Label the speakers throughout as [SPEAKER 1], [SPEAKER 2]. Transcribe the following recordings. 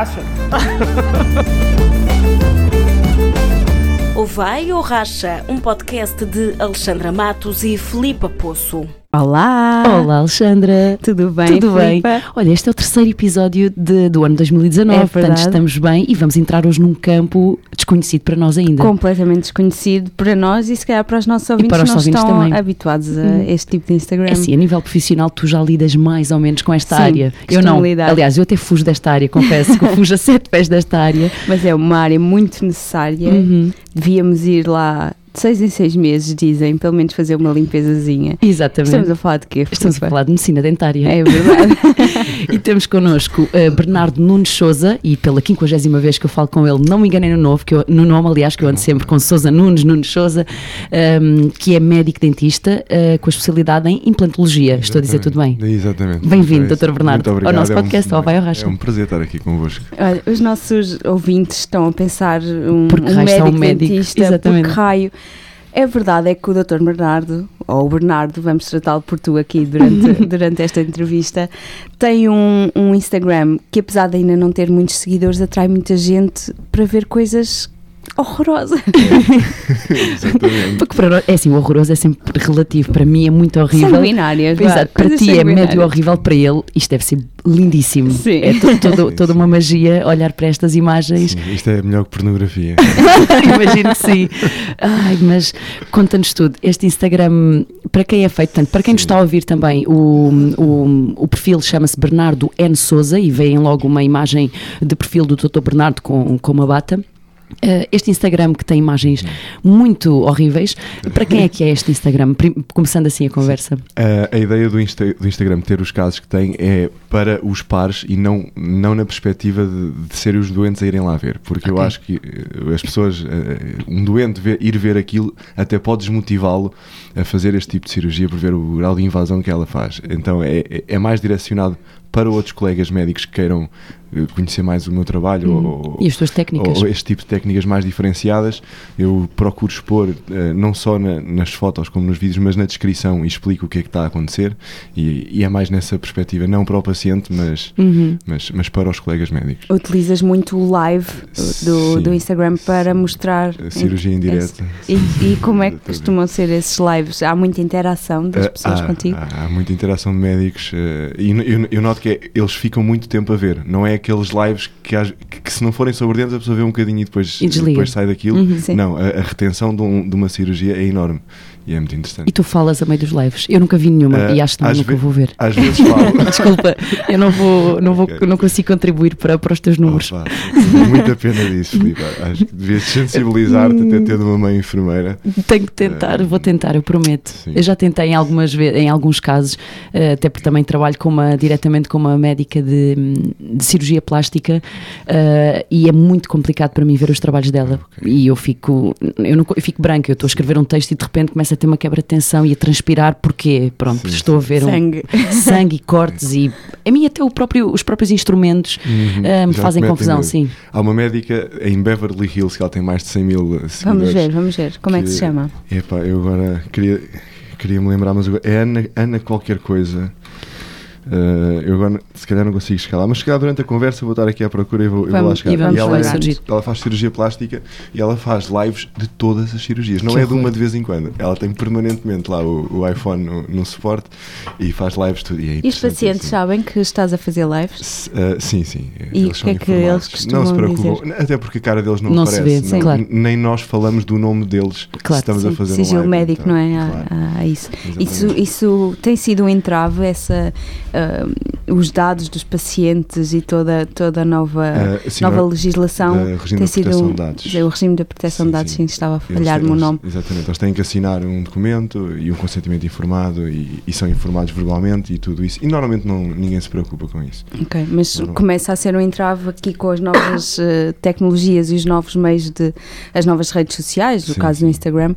[SPEAKER 1] racha.
[SPEAKER 2] O Vai ou Racha, um podcast de Alexandra Matos e Filipa Poço.
[SPEAKER 3] Olá!
[SPEAKER 4] Olá, Alexandra.
[SPEAKER 3] Tudo bem?
[SPEAKER 4] Tudo bem?
[SPEAKER 3] Filipa?
[SPEAKER 4] Olha, este é o terceiro episódio de- do ano 2019,
[SPEAKER 3] É
[SPEAKER 4] portanto estamos bem e vamos entrar hoje num campo desconhecido para nós ainda.
[SPEAKER 3] Completamente desconhecido para nós e se calhar para os nossos ouvintes
[SPEAKER 4] para os
[SPEAKER 3] que não
[SPEAKER 4] ouvintes
[SPEAKER 3] estão
[SPEAKER 4] também.
[SPEAKER 3] habituados a
[SPEAKER 4] Hum.
[SPEAKER 3] este tipo de Instagram.
[SPEAKER 4] É assim, a nível profissional, tu já lidas mais ou menos com esta
[SPEAKER 3] Sim,
[SPEAKER 4] área. Eu não.
[SPEAKER 3] lidar.
[SPEAKER 4] Aliás, eu até fujo desta área, confesso que eu fujo a sete pés desta área.
[SPEAKER 3] Mas é uma área muito necessária.
[SPEAKER 4] Uhum.
[SPEAKER 3] Devíamos ir lá de seis em seis meses, dizem, pelo menos fazer uma limpezazinha.
[SPEAKER 4] Exatamente.
[SPEAKER 3] Estamos a falar de quê?
[SPEAKER 4] Estamos a falar de medicina dentária.
[SPEAKER 3] É verdade.
[SPEAKER 4] E temos connosco uh, Bernardo Nunes Souza, e pela quinquagésima vez que eu falo com ele, não me enganei no, novo, que eu- no nome, aliás, que eu ando sempre com Souza Nunes, Nunes Souza, um, que é médico dentista uh, com a especialidade em implantologia. Estou a dizer tudo bem?
[SPEAKER 1] Exatamente.
[SPEAKER 4] Bem-vindo,
[SPEAKER 1] É.
[SPEAKER 4] Dr. Bernardo,
[SPEAKER 1] Muito
[SPEAKER 4] ao
[SPEAKER 1] obrigado.
[SPEAKER 4] nosso
[SPEAKER 1] É um-
[SPEAKER 4] podcast, ao Vai ao Racha.
[SPEAKER 1] É um prazer estar aqui convosco.
[SPEAKER 3] Olha, os nossos ouvintes estão a pensar um, um médico
[SPEAKER 4] um médico?
[SPEAKER 3] dentista,
[SPEAKER 4] Exatamente.
[SPEAKER 3] por que raio. É verdade, é que o Dr. Bernardo, ou o Bernardo, vamos tratá-lo por tu aqui durante, durante esta entrevista, tem um, um Instagram que, apesar de ainda não ter muitos seguidores, atrai muita gente para ver coisas horrorosas.
[SPEAKER 1] Exatamente.
[SPEAKER 4] Porque para nós, é assim, o horroroso é sempre relativo. Para mim é muito horrível.
[SPEAKER 3] Sanguinárias.
[SPEAKER 4] Exato, para ti é médio horrível, para ele isto deve ser lindíssimo.
[SPEAKER 3] Sim.
[SPEAKER 4] É to- todo-
[SPEAKER 1] Sim,
[SPEAKER 4] toda
[SPEAKER 1] sim.
[SPEAKER 4] uma magia olhar para estas imagens.
[SPEAKER 1] Sim, isto é melhor que pornografia.
[SPEAKER 4] Imagino que sim. Ai, mas conta-nos tudo. Este Instagram, para quem é feito? Portanto, para quem nos está a ouvir também, o, o, o perfil chama-se Bernardo N. Souza e vem logo uma imagem de perfil do Dr. Bernardo com, com uma bata. Eh, este Instagram que tem imagens muito horríveis, para quem é que é este Instagram? Começando assim a conversa.
[SPEAKER 1] A, a ideia do, Insta- do Instagram ter os casos que tem é para os pares e não, não na perspectiva de, de serem os doentes a irem lá ver. Porque eu
[SPEAKER 4] Ok.
[SPEAKER 1] acho que eh, as pessoas, eh, um doente ver- ir ver aquilo até pode desmotivá-lo a fazer este tipo de cirurgia por ver o grau de invasão que ela faz. Então é, é- é mais direcionado para outros colegas médicos que queiram conhecer mais o meu trabalho ou,
[SPEAKER 4] E as tuas técnicas?
[SPEAKER 1] ou este tipo de técnicas mais diferenciadas, eu procuro expor eh, não só na- nas fotos como nos vídeos, mas na descrição e explico o que é que está a acontecer e, e é mais nessa perspectiva, não para o paciente, mas,
[SPEAKER 4] Uhum.
[SPEAKER 1] mas, mas para os colegas médicos.
[SPEAKER 3] Utilizas muito o live do,
[SPEAKER 1] Sim.
[SPEAKER 3] do Instagram para mostrar
[SPEAKER 1] A cirurgia em direto.
[SPEAKER 3] E, e como é que costumam ser esses lives? Há muita interação das
[SPEAKER 1] Eh,
[SPEAKER 3] pessoas
[SPEAKER 1] há,
[SPEAKER 3] contigo?
[SPEAKER 1] Há, há muita interação de médicos eh, e eu, eu noto que é- eles ficam muito tempo a ver. Não é aqueles lives que, que- se não forem sobre dentro a pessoa vê um bocadinho e depois,
[SPEAKER 4] E
[SPEAKER 1] depois sai daquilo.
[SPEAKER 4] Uhum.
[SPEAKER 1] Não, a, a retenção de, um- de uma cirurgia é enorme e é muito interessante.
[SPEAKER 4] E tu falas a meio dos lives? Eu nunca vi nenhuma
[SPEAKER 1] Eh,
[SPEAKER 4] e acho que nunca
[SPEAKER 1] ve-
[SPEAKER 4] vou ver.
[SPEAKER 1] Às vezes falo.
[SPEAKER 4] Desculpa, eu não vou, não vou, não consigo contribuir para, para os teus números.
[SPEAKER 1] Opa, muita pena disso, Filipe. Acho que devias sensibilizar-te até tendo uma mãe enfermeira.
[SPEAKER 4] Tenho que tentar,
[SPEAKER 1] Eh,
[SPEAKER 4] vou tentar, eu prometo.
[SPEAKER 1] sim.
[SPEAKER 4] Eu já tentei em algumas em alguns casos, eh, até porque também trabalho com uma, diretamente com uma médica de, de cirurgia plástica eh, e é muito complicado para mim ver os trabalhos dela.
[SPEAKER 1] Ok.
[SPEAKER 4] E eu fico, eu, não, eu fico branca, eu estou a escrever um texto e de repente começa a ter uma quebra de tensão e a transpirar porque, pronto,
[SPEAKER 1] Sim,
[SPEAKER 4] estou a ver um,
[SPEAKER 3] Sangue.
[SPEAKER 4] sangue e cortes e a mim até o próprio, os próprios instrumentos
[SPEAKER 1] Uhum.
[SPEAKER 4] eh, me
[SPEAKER 1] Já
[SPEAKER 4] fazem confusão,
[SPEAKER 1] medo.
[SPEAKER 4] sim.
[SPEAKER 1] Há uma médica em Beverly Hills que ela tem mais de 100 mil seguidores.
[SPEAKER 3] Vamos ver, vamos ver. Como é que se
[SPEAKER 1] Que-
[SPEAKER 3] chama?
[SPEAKER 1] Epá, eu agora queria, queria me lembrar, mas é Ana, Ana qualquer coisa. Eh, eu agora se calhar não consigo chegar lá, mas se calhar durante a conversa vou estar aqui à procura e vou, eu vou lá
[SPEAKER 3] Vamos-
[SPEAKER 1] chegar.
[SPEAKER 4] e vamos
[SPEAKER 1] ela,
[SPEAKER 4] lá
[SPEAKER 1] é- ela faz cirurgia plástica e ela faz lives de todas as cirurgias, não
[SPEAKER 4] Que
[SPEAKER 1] é de uma
[SPEAKER 4] horror.
[SPEAKER 1] de vez em quando. Ela tem permanentemente lá o, o iPhone no, no suporte e faz lives tudo. E, é
[SPEAKER 3] E os pacientes
[SPEAKER 1] interessantíssimo.
[SPEAKER 3] sabem que estás a fazer lives?
[SPEAKER 1] Uh, sim, sim.
[SPEAKER 3] E
[SPEAKER 1] eles
[SPEAKER 3] o que é que eles
[SPEAKER 1] Não se
[SPEAKER 3] costumam
[SPEAKER 1] preocupam, até porque a cara deles não,
[SPEAKER 4] Não se
[SPEAKER 1] aparece.
[SPEAKER 4] vê, sim.
[SPEAKER 1] não-
[SPEAKER 4] Claro.
[SPEAKER 1] Nem nós falamos do nome deles
[SPEAKER 4] Claro,
[SPEAKER 1] se estamos a
[SPEAKER 3] Sim,
[SPEAKER 1] fazer um
[SPEAKER 3] sigilo
[SPEAKER 1] live,
[SPEAKER 3] médico,
[SPEAKER 1] então,
[SPEAKER 3] não é? Há-
[SPEAKER 1] claro.
[SPEAKER 3] há isso. Isso,
[SPEAKER 1] Exatamente.
[SPEAKER 3] isso tem sido um entrave, essa, ah, os dados dos pacientes e toda, toda a nova,
[SPEAKER 1] sim,
[SPEAKER 3] nova legislação
[SPEAKER 1] regime
[SPEAKER 3] tem
[SPEAKER 1] de
[SPEAKER 3] sido
[SPEAKER 1] proteção
[SPEAKER 3] um-
[SPEAKER 1] de dados.
[SPEAKER 3] o regime da proteção de
[SPEAKER 1] Sim,
[SPEAKER 3] dados
[SPEAKER 1] sim.
[SPEAKER 3] sim, estava a
[SPEAKER 1] Eles
[SPEAKER 3] falhar-me o
[SPEAKER 1] têm-
[SPEAKER 3] nome.
[SPEAKER 1] Exatamente, eles têm que assinar um documento e um consentimento informado e, e são informados verbalmente e tudo isso. E normalmente não, ninguém se preocupa com isso.
[SPEAKER 3] Ok, mas começa a ser um entrave aqui com as novas eh, tecnologias e os novos meios de as novas redes sociais, no caso do Instagram.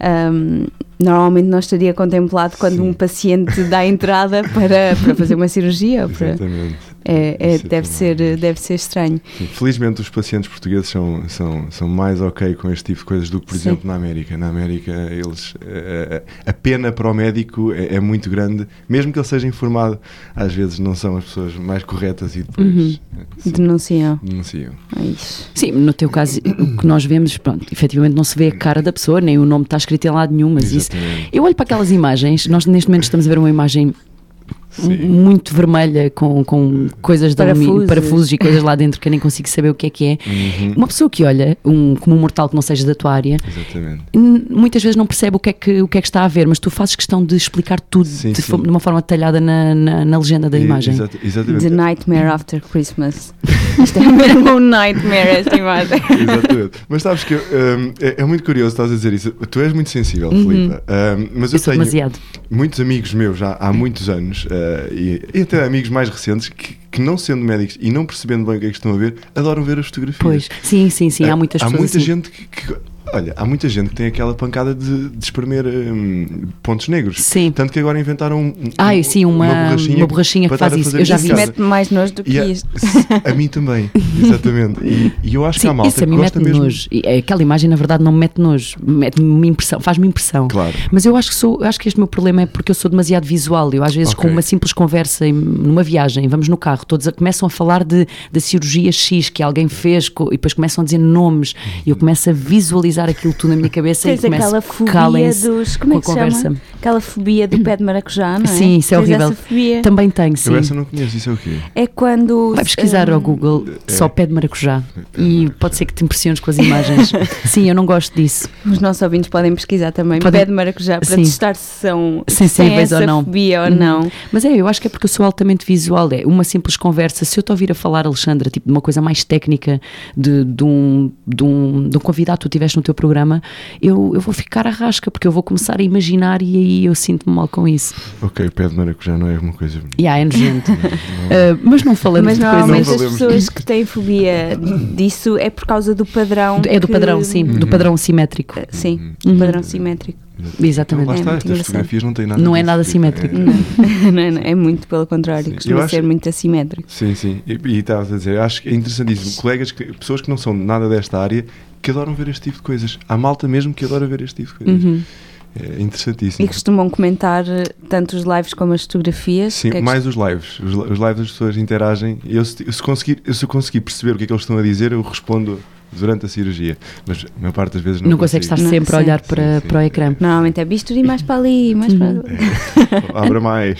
[SPEAKER 3] Ahm, normalmente não estaria contemplado quando
[SPEAKER 1] Sim.
[SPEAKER 3] um paciente dá entrada para, para fazer uma cirurgia.
[SPEAKER 1] Exatamente.
[SPEAKER 3] É, é- deve, ser, deve ser estranho.
[SPEAKER 1] Sim, Felizmente os pacientes portugueses são, são, são mais ok com este tipo de coisas do que, por
[SPEAKER 3] Sim.
[SPEAKER 1] exemplo, na América. Na América, eles eh, a pena para o médico é, é muito grande, mesmo que ele seja informado, às vezes não são as pessoas mais corretas e depois
[SPEAKER 4] Uhum.
[SPEAKER 1] eh, sim,
[SPEAKER 3] Denunciam.
[SPEAKER 1] denunciam.
[SPEAKER 3] É isso.
[SPEAKER 4] Sim, no teu caso, o que nós vemos, pronto, efetivamente não se vê a cara da pessoa, nem o nome está escrito em lado nenhum, mas isso. Eu olho para aquelas imagens, nós neste momento estamos a ver uma imagem. Muito vermelha com, com coisas de
[SPEAKER 3] Parafusos.
[SPEAKER 4] alumínio, parafusos e coisas lá dentro que eu nem consigo saber o que é que é.
[SPEAKER 1] Uhum.
[SPEAKER 4] Uma pessoa que olha, um, como um mortal que não seja da tua área,
[SPEAKER 1] Exatamente.
[SPEAKER 4] muitas vezes não percebe o que, é que, o que é que está a ver, mas tu fazes questão de explicar tudo
[SPEAKER 1] Sim,
[SPEAKER 4] de,
[SPEAKER 1] sim.
[SPEAKER 4] de uma forma detalhada na, na, na legenda da
[SPEAKER 1] E-
[SPEAKER 4] imagem.
[SPEAKER 1] exata- exatamente.
[SPEAKER 3] The Nightmare After Christmas. Isto é mesmo um nightmare, esta imagem.
[SPEAKER 1] Exatamente. Mas sabes que hum, é, é muito curioso estás a dizer isso. Tu és muito sensível,
[SPEAKER 4] Uhum.
[SPEAKER 1] Filipe. Hum, mas eu,
[SPEAKER 4] Eu
[SPEAKER 1] tenho
[SPEAKER 4] demasiado.
[SPEAKER 1] muitos amigos meus já há muitos anos eh, e, e até amigos mais recentes que, que não sendo médicos e não percebendo bem o que é que estão a ver, adoram ver as fotografias.
[SPEAKER 4] Pois, sim, sim, sim, há muitas
[SPEAKER 1] há
[SPEAKER 4] pessoas
[SPEAKER 1] muita
[SPEAKER 4] assim.
[SPEAKER 1] gente que, que- Olha, há muita gente que tem aquela pancada de, de espremer hum, pontos negros.
[SPEAKER 4] Sim.
[SPEAKER 1] Tanto que agora inventaram um, um-
[SPEAKER 4] Ai, sim, uma- uma borrachinha
[SPEAKER 1] para
[SPEAKER 4] que faz isso.
[SPEAKER 1] fazer
[SPEAKER 4] Eu já
[SPEAKER 1] isso
[SPEAKER 4] vi
[SPEAKER 3] mete mais nojo do que
[SPEAKER 1] a,
[SPEAKER 3] isto.
[SPEAKER 1] a mim também, exatamente. E, e eu acho que
[SPEAKER 4] Sim,
[SPEAKER 1] há malta
[SPEAKER 4] isso a
[SPEAKER 1] que
[SPEAKER 4] mim
[SPEAKER 1] gosta
[SPEAKER 4] mete
[SPEAKER 1] mesmo.
[SPEAKER 4] nojo. E Aquela imagem, na verdade, não me mete nojo, mete-me impressão, faz-me impressão.
[SPEAKER 1] Claro.
[SPEAKER 4] Mas eu acho que sou, eu acho que este meu problema é porque eu sou demasiado visual. Eu às vezes
[SPEAKER 1] Ok.
[SPEAKER 4] com uma simples conversa em- numa viagem, vamos no carro, todos a- começam a falar de da cirurgia X que alguém fez e depois começam a dizer nomes e eu começo a visualizar aquilo tudo na minha cabeça
[SPEAKER 3] Tens
[SPEAKER 4] e começo
[SPEAKER 3] aquela
[SPEAKER 4] a
[SPEAKER 3] fobia dos. Como é que
[SPEAKER 4] a
[SPEAKER 3] se
[SPEAKER 4] conversa.
[SPEAKER 3] chama? Aquela fobia do pé de maracujá, não é?
[SPEAKER 4] Sim, isso é
[SPEAKER 3] Tens
[SPEAKER 4] horrível.
[SPEAKER 3] Essa fobia.
[SPEAKER 4] Também tenho, sim.
[SPEAKER 1] Eu essa não conheço, isso é o quê?
[SPEAKER 3] É quando.
[SPEAKER 4] Vai pesquisar ao
[SPEAKER 3] hum,
[SPEAKER 4] Google
[SPEAKER 1] É.
[SPEAKER 4] só pé de maracujá
[SPEAKER 1] de
[SPEAKER 4] e
[SPEAKER 1] maracujá.
[SPEAKER 4] pode ser que te impressiones com as imagens. Sim, eu não gosto disso.
[SPEAKER 3] Os nossos ouvintes podem pesquisar também
[SPEAKER 4] Podem-
[SPEAKER 3] pé de maracujá para
[SPEAKER 4] Sim.
[SPEAKER 3] testar se são se
[SPEAKER 4] Sensíveis ou
[SPEAKER 3] essa
[SPEAKER 4] não.
[SPEAKER 3] fobia ou não.
[SPEAKER 4] Mas é, eu acho que é porque eu sou altamente visual. É uma simples conversa. Se eu te ouvir a falar, Alexandra, tipo de uma coisa mais técnica de, de, um, de, um, de um convidado que tu tiveste no teu programa, eu, eu vou ficar à rasca, porque eu vou começar a imaginar e aí eu sinto-me mal com isso.
[SPEAKER 1] Ok, pé de maracujá não é uma coisa.
[SPEAKER 4] E há, é nojento. Uh, mas não falando
[SPEAKER 3] Mas
[SPEAKER 4] de
[SPEAKER 3] normalmente
[SPEAKER 1] Não
[SPEAKER 3] as pessoas que têm fobia disso é por causa do padrão.
[SPEAKER 4] coisas. É do
[SPEAKER 3] que-
[SPEAKER 4] padrão, sim, do
[SPEAKER 1] Uhum.
[SPEAKER 4] padrão simétrico.
[SPEAKER 3] Sim,
[SPEAKER 4] Uhum.
[SPEAKER 3] do padrão simétrico.
[SPEAKER 4] Exatamente.
[SPEAKER 1] Então, lá
[SPEAKER 3] É
[SPEAKER 1] está, estas fotografias não têm nada
[SPEAKER 4] Não é nada
[SPEAKER 1] tipo,
[SPEAKER 4] simétrico.
[SPEAKER 1] é-
[SPEAKER 3] Não, não, não, é muito pelo contrário,
[SPEAKER 1] Sim.
[SPEAKER 3] costuma
[SPEAKER 1] acho-
[SPEAKER 3] ser muito assimétrico.
[SPEAKER 1] Sim, sim. E, e estavas a dizer, acho que é interessantíssimo. Colegas, que, pessoas que não são nada desta área, que adoram ver este tipo de coisas. Há malta mesmo que adora ver este tipo de coisas.
[SPEAKER 4] Uhum.
[SPEAKER 1] É interessantíssimo.
[SPEAKER 3] E costumam comentar eh, tanto os lives como as fotografias.
[SPEAKER 1] Sim,
[SPEAKER 3] que é que-
[SPEAKER 1] mais os lives. Os, li- os lives as pessoas interagem. Eu, se, conseguir, eu, se eu conseguir perceber o que é que eles estão a dizer, eu respondo durante a cirurgia. Mas a maior parte das vezes não,
[SPEAKER 4] Não consegues estar.
[SPEAKER 3] Não,
[SPEAKER 4] sempre a
[SPEAKER 3] sim.
[SPEAKER 4] olhar para,
[SPEAKER 1] Sim, sim.
[SPEAKER 4] para o ecrã.
[SPEAKER 3] Normalmente é bisturi mais para ali, mais para
[SPEAKER 4] Uhum.
[SPEAKER 3] ali.
[SPEAKER 1] Abra mais.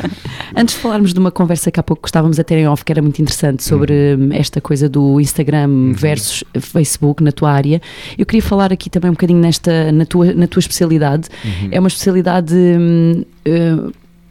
[SPEAKER 4] Antes de falarmos de uma conversa que há pouco estávamos a ter em off, que era muito interessante, sobre hum, esta coisa do Instagram versus Facebook na tua área, eu queria falar aqui também um bocadinho nesta, na, tua, na tua especialidade. É uma especialidade. hum, eh,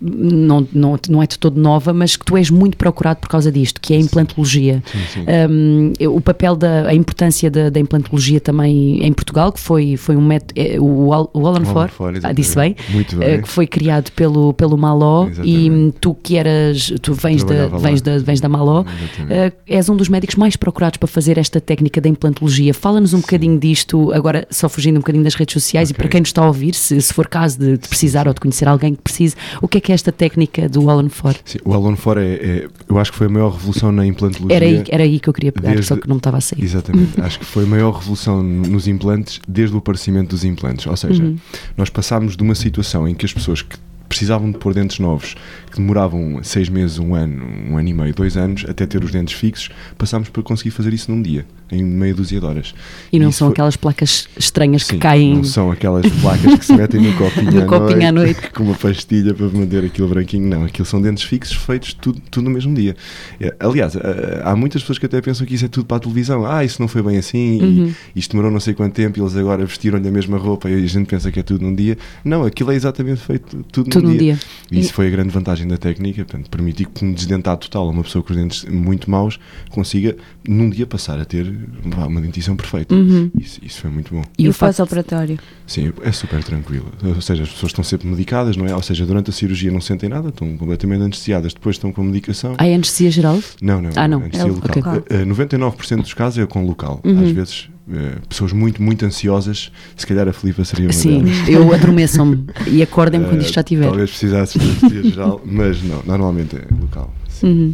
[SPEAKER 4] não, não, não é de todo nova, mas que tu és muito procurado por causa disto, que é a implantologia.
[SPEAKER 1] Sim, sim.
[SPEAKER 4] Um, o papel da a importância da, da implantologia também em Portugal, que foi, foi um método, eh, o, o Alan Ford, ah, disse bem, eh,
[SPEAKER 1] bem.
[SPEAKER 4] que foi criado pelo, pelo Maló e
[SPEAKER 1] Exatamente.
[SPEAKER 4] hum, tu que eras, tu vens, da, vens, da, vens da Maló, eh, és um dos médicos mais procurados para fazer esta técnica da implantologia. Fala-nos um bocadinho disto, agora só fugindo um bocadinho das redes sociais e
[SPEAKER 1] Ok.
[SPEAKER 4] para quem nos está a ouvir, se, se for caso de, de precisar ou de conhecer alguém que precise, o que é que é esta técnica do Alan Ford?
[SPEAKER 1] Sim, o Alan Fora é, é- eu acho que foi a maior revolução na implantologia.
[SPEAKER 4] Era aí, era aí que eu queria pegar,
[SPEAKER 1] desde-
[SPEAKER 4] só que não me estava a sair.
[SPEAKER 1] Exatamente. Acho que foi a maior revolução nos implantes desde o aparecimento dos implantes. Ou seja,
[SPEAKER 4] Uhum.
[SPEAKER 1] nós passámos de uma situação em que as pessoas que precisavam de pôr dentes novos, que demoravam seis meses, um ano, um ano e meio, dois anos, até ter os dentes fixos, passámos para conseguir fazer isso num dia, em meia dúzia de horas.
[SPEAKER 4] E não
[SPEAKER 1] Isso
[SPEAKER 4] são
[SPEAKER 1] foi-
[SPEAKER 4] aquelas placas estranhas que
[SPEAKER 1] Sim,
[SPEAKER 4] caem.
[SPEAKER 1] Não são aquelas placas que se metem no copinho,
[SPEAKER 4] No
[SPEAKER 1] à,
[SPEAKER 4] copinho à
[SPEAKER 1] noite,
[SPEAKER 4] noite.
[SPEAKER 1] com uma pastilha para manter aquilo branquinho. Não, aquilo são dentes fixos feitos tudo, tudo no mesmo dia. É, aliás, eh, há muitas pessoas que até pensam que isso é tudo para a televisão. Ah, isso não foi bem assim,
[SPEAKER 4] Uhum.
[SPEAKER 1] e isto demorou não sei quanto tempo, e eles agora vestiram-lhe a mesma roupa e a gente pensa que é tudo num dia. Não, aquilo é exatamente feito tudo,
[SPEAKER 4] Tudo
[SPEAKER 1] num
[SPEAKER 4] num
[SPEAKER 1] dia.
[SPEAKER 4] dia.
[SPEAKER 1] E isso foi a grande vantagem da técnica, portanto, permitir que um desdentado total, uma pessoa com os dentes muito maus, consiga num dia passar a ter vá, uma dentição perfeita.
[SPEAKER 4] Uhum.
[SPEAKER 1] Isso, isso foi muito bom.
[SPEAKER 3] E,
[SPEAKER 4] E
[SPEAKER 3] o
[SPEAKER 4] o facto-
[SPEAKER 3] pós-operatório?
[SPEAKER 1] Sim, é super tranquilo. Ou seja, as pessoas estão sempre medicadas, não é? Ou seja, durante a cirurgia não sentem nada, estão completamente anestesiadas, depois estão com medicação.
[SPEAKER 4] Há anestesia geral?
[SPEAKER 1] Não, não.
[SPEAKER 4] Ah, não.
[SPEAKER 1] Anestesia
[SPEAKER 3] É
[SPEAKER 1] local.
[SPEAKER 3] local.
[SPEAKER 1] Eh, eh, 99% dos casos é com local.
[SPEAKER 4] Uhum.
[SPEAKER 1] Às vezes, eh, pessoas muito, muito ansiosas, se calhar a Filipa seria uma
[SPEAKER 4] Sim,
[SPEAKER 1] delas.
[SPEAKER 4] eu adormeço-me e acordem-me quando
[SPEAKER 1] Eh,
[SPEAKER 4] isto já tiver.
[SPEAKER 1] Talvez precisasse de geral, mas não, normalmente é local.
[SPEAKER 4] Uhum.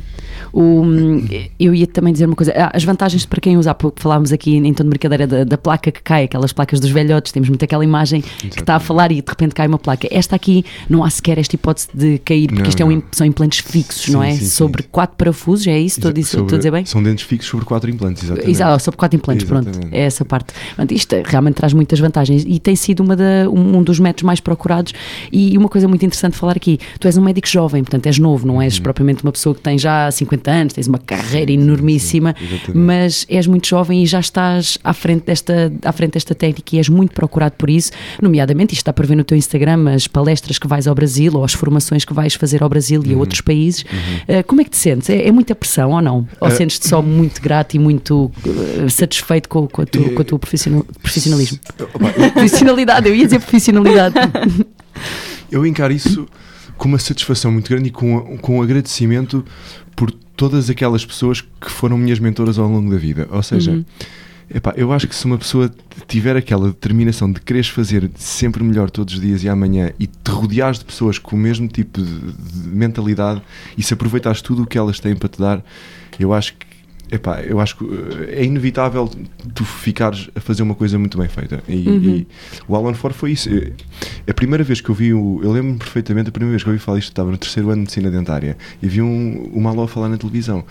[SPEAKER 4] O, eu ia também dizer uma coisa: ah, as vantagens para quem usa, há pouco falávamos aqui em tom de brincadeira da, da, placa que cai, aquelas placas dos velhotes, temos muito aquela imagem que está a falar e de repente cai uma placa. Esta aqui não há sequer esta hipótese de cair, porque
[SPEAKER 1] Não,
[SPEAKER 4] isto é um, são implantes fixos,
[SPEAKER 1] Sim,
[SPEAKER 4] não é?
[SPEAKER 1] sim, sim.
[SPEAKER 4] sobre quatro parafusos, é isso? Estou a dizer,
[SPEAKER 1] Sobre-
[SPEAKER 4] estou a dizer bem?
[SPEAKER 1] São dentes fixos sobre quatro implantes, exatamente.
[SPEAKER 4] Exato, sobre quatro implantes, pronto,
[SPEAKER 1] Exatamente.
[SPEAKER 4] é essa parte. Portanto, isto realmente traz muitas vantagens e tem sido uma da- um, dos métodos mais procurados. E uma coisa muito interessante de falar aqui: tu és um médico jovem, portanto és novo, não és propriamente uma pessoa que tem já 50 anos, tens uma carreira enormíssima,
[SPEAKER 1] sim,
[SPEAKER 4] mas és muito jovem e já estás à frente, desta, à frente desta técnica e és muito procurado por isso, nomeadamente, isto está para ver no teu Instagram, as palestras que vais ao Brasil ou as formações que vais fazer ao Brasil
[SPEAKER 1] Uhum.
[SPEAKER 4] e a outros países. Uh, como é que te sentes? É, é muita pressão ou não? Ou
[SPEAKER 1] Uh,
[SPEAKER 4] sentes-te só muito grato e muito uh, satisfeito com, com, a tua, com a tua profissional- profissionalismo?
[SPEAKER 1] Opa, eu-
[SPEAKER 4] Profissionalidade, eu ia dizer profissionalidade.
[SPEAKER 1] Eu encaro isso com uma satisfação muito grande e com, com um agradecimento por todas aquelas pessoas que foram minhas mentoras ao longo da vida. Ou seja,
[SPEAKER 4] Uhum.
[SPEAKER 1] epá, eu acho que se uma pessoa tiver aquela determinação de quereres fazer sempre melhor todos os dias e amanhã e te rodeares de pessoas com o mesmo tipo de, de mentalidade e se aproveitares tudo o que elas têm para te dar, eu acho que Epá, eu acho que eh, é inevitável tu ficares a fazer uma coisa muito bem feita. E,
[SPEAKER 4] Uhum.
[SPEAKER 1] e o Alan Ford foi isso. Eh, A primeira vez que eu vi o. Eu lembro-me perfeitamente, a primeira vez que eu ouvi falar isto, estava no terceiro ano de medicina dentária e vi um, o Maló falar na televisão.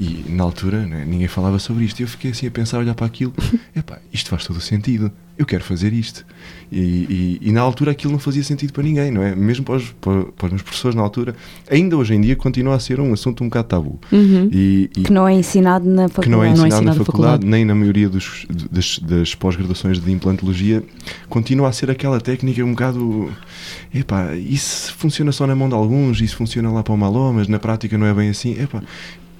[SPEAKER 1] E na altura né, ninguém falava sobre isto. E eu fiquei assim a pensar, a olhar para aquilo: epá, isto faz todo o sentido. Eu quero fazer isto. E, e- e na altura aquilo não fazia sentido para ninguém, não é? Mesmo para os, para, para os meus professores na altura, ainda hoje em dia continua a ser um assunto um bocado tabu.
[SPEAKER 4] Uhum.
[SPEAKER 1] E,
[SPEAKER 3] Que não é ensinado na faculdade.
[SPEAKER 1] que não é
[SPEAKER 4] Não é
[SPEAKER 1] ensinado,
[SPEAKER 4] ensinado
[SPEAKER 1] na
[SPEAKER 4] na
[SPEAKER 1] faculdade,
[SPEAKER 4] faculdade.
[SPEAKER 1] nem na maioria dos, das, das pós-graduações de implantologia, continua a ser aquela técnica um bocado. Epá, isso funciona só na mão de alguns, isso funciona lá para o maló, mas na prática não é bem assim. Epá,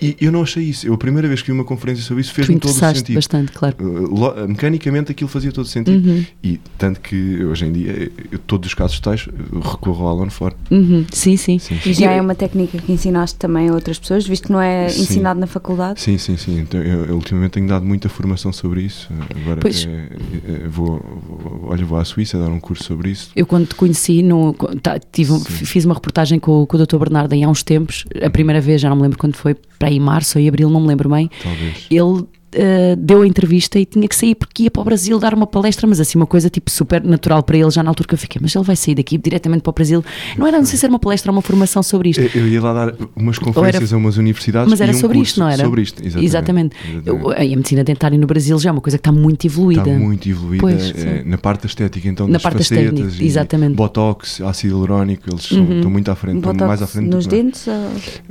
[SPEAKER 1] e eu não achei isso. Eu, a primeira vez que vi uma conferência sobre isso, fez-me todo o
[SPEAKER 4] interessaste
[SPEAKER 1] sentido.
[SPEAKER 4] bastante, claro.
[SPEAKER 1] Uh, lo- mecanicamente aquilo fazia todo o sentido.
[SPEAKER 4] Uhum.
[SPEAKER 1] E tanto que hoje em dia, eu, todos os casos tais, eu recorro ao Alan Ford.
[SPEAKER 4] Uhum. Sim, sim.
[SPEAKER 1] Sim,
[SPEAKER 3] E já é uma técnica que ensinaste também a outras pessoas, visto que não é
[SPEAKER 1] Sim.
[SPEAKER 3] ensinado na faculdade?
[SPEAKER 1] Sim, sim, sim. Então, eu, eu ultimamente tenho dado muita formação sobre isso. Agora
[SPEAKER 4] Pois.
[SPEAKER 1] eh, eh, vou, vou- olha, vou à Suíça dar um curso sobre isso.
[SPEAKER 4] Eu quando te conheci, no, tá, tive, fiz uma reportagem com, o- com o Dr. Bernardo em há uns tempos, a primeira vez, já não me lembro quando foi, para aí março ou em abril, não me lembro bem,
[SPEAKER 1] Talvez.
[SPEAKER 4] ele eh, deu a entrevista e tinha que sair porque ia para o Brasil dar uma palestra, mas assim uma coisa tipo super natural para ele, já na altura que eu fiquei, mas ele vai sair daqui diretamente para o Brasil. Não era, não sei se era uma palestra ou uma formação sobre isto.
[SPEAKER 1] Eu, eu ia lá dar umas conferências a umas universidades.
[SPEAKER 4] Mas era
[SPEAKER 1] e um
[SPEAKER 4] sobre
[SPEAKER 1] curso
[SPEAKER 4] isto, não era?
[SPEAKER 1] Sobre isto, exatamente.
[SPEAKER 4] Exatamente.
[SPEAKER 1] Exatamente.
[SPEAKER 4] Eu- e a medicina dentária no Brasil já é uma coisa que está muito evoluída.
[SPEAKER 1] Está muito evoluída
[SPEAKER 4] Pois, sim.
[SPEAKER 1] na parte estética, então,
[SPEAKER 4] Na
[SPEAKER 1] das
[SPEAKER 4] parte
[SPEAKER 1] facetas
[SPEAKER 4] estética,
[SPEAKER 1] e
[SPEAKER 4] exatamente.
[SPEAKER 1] Botox, ácido hialurónico, eles são-
[SPEAKER 4] Uhum.
[SPEAKER 1] estão muito à frente, estão
[SPEAKER 3] Botox
[SPEAKER 1] mais à frente
[SPEAKER 3] nos dentes? ou-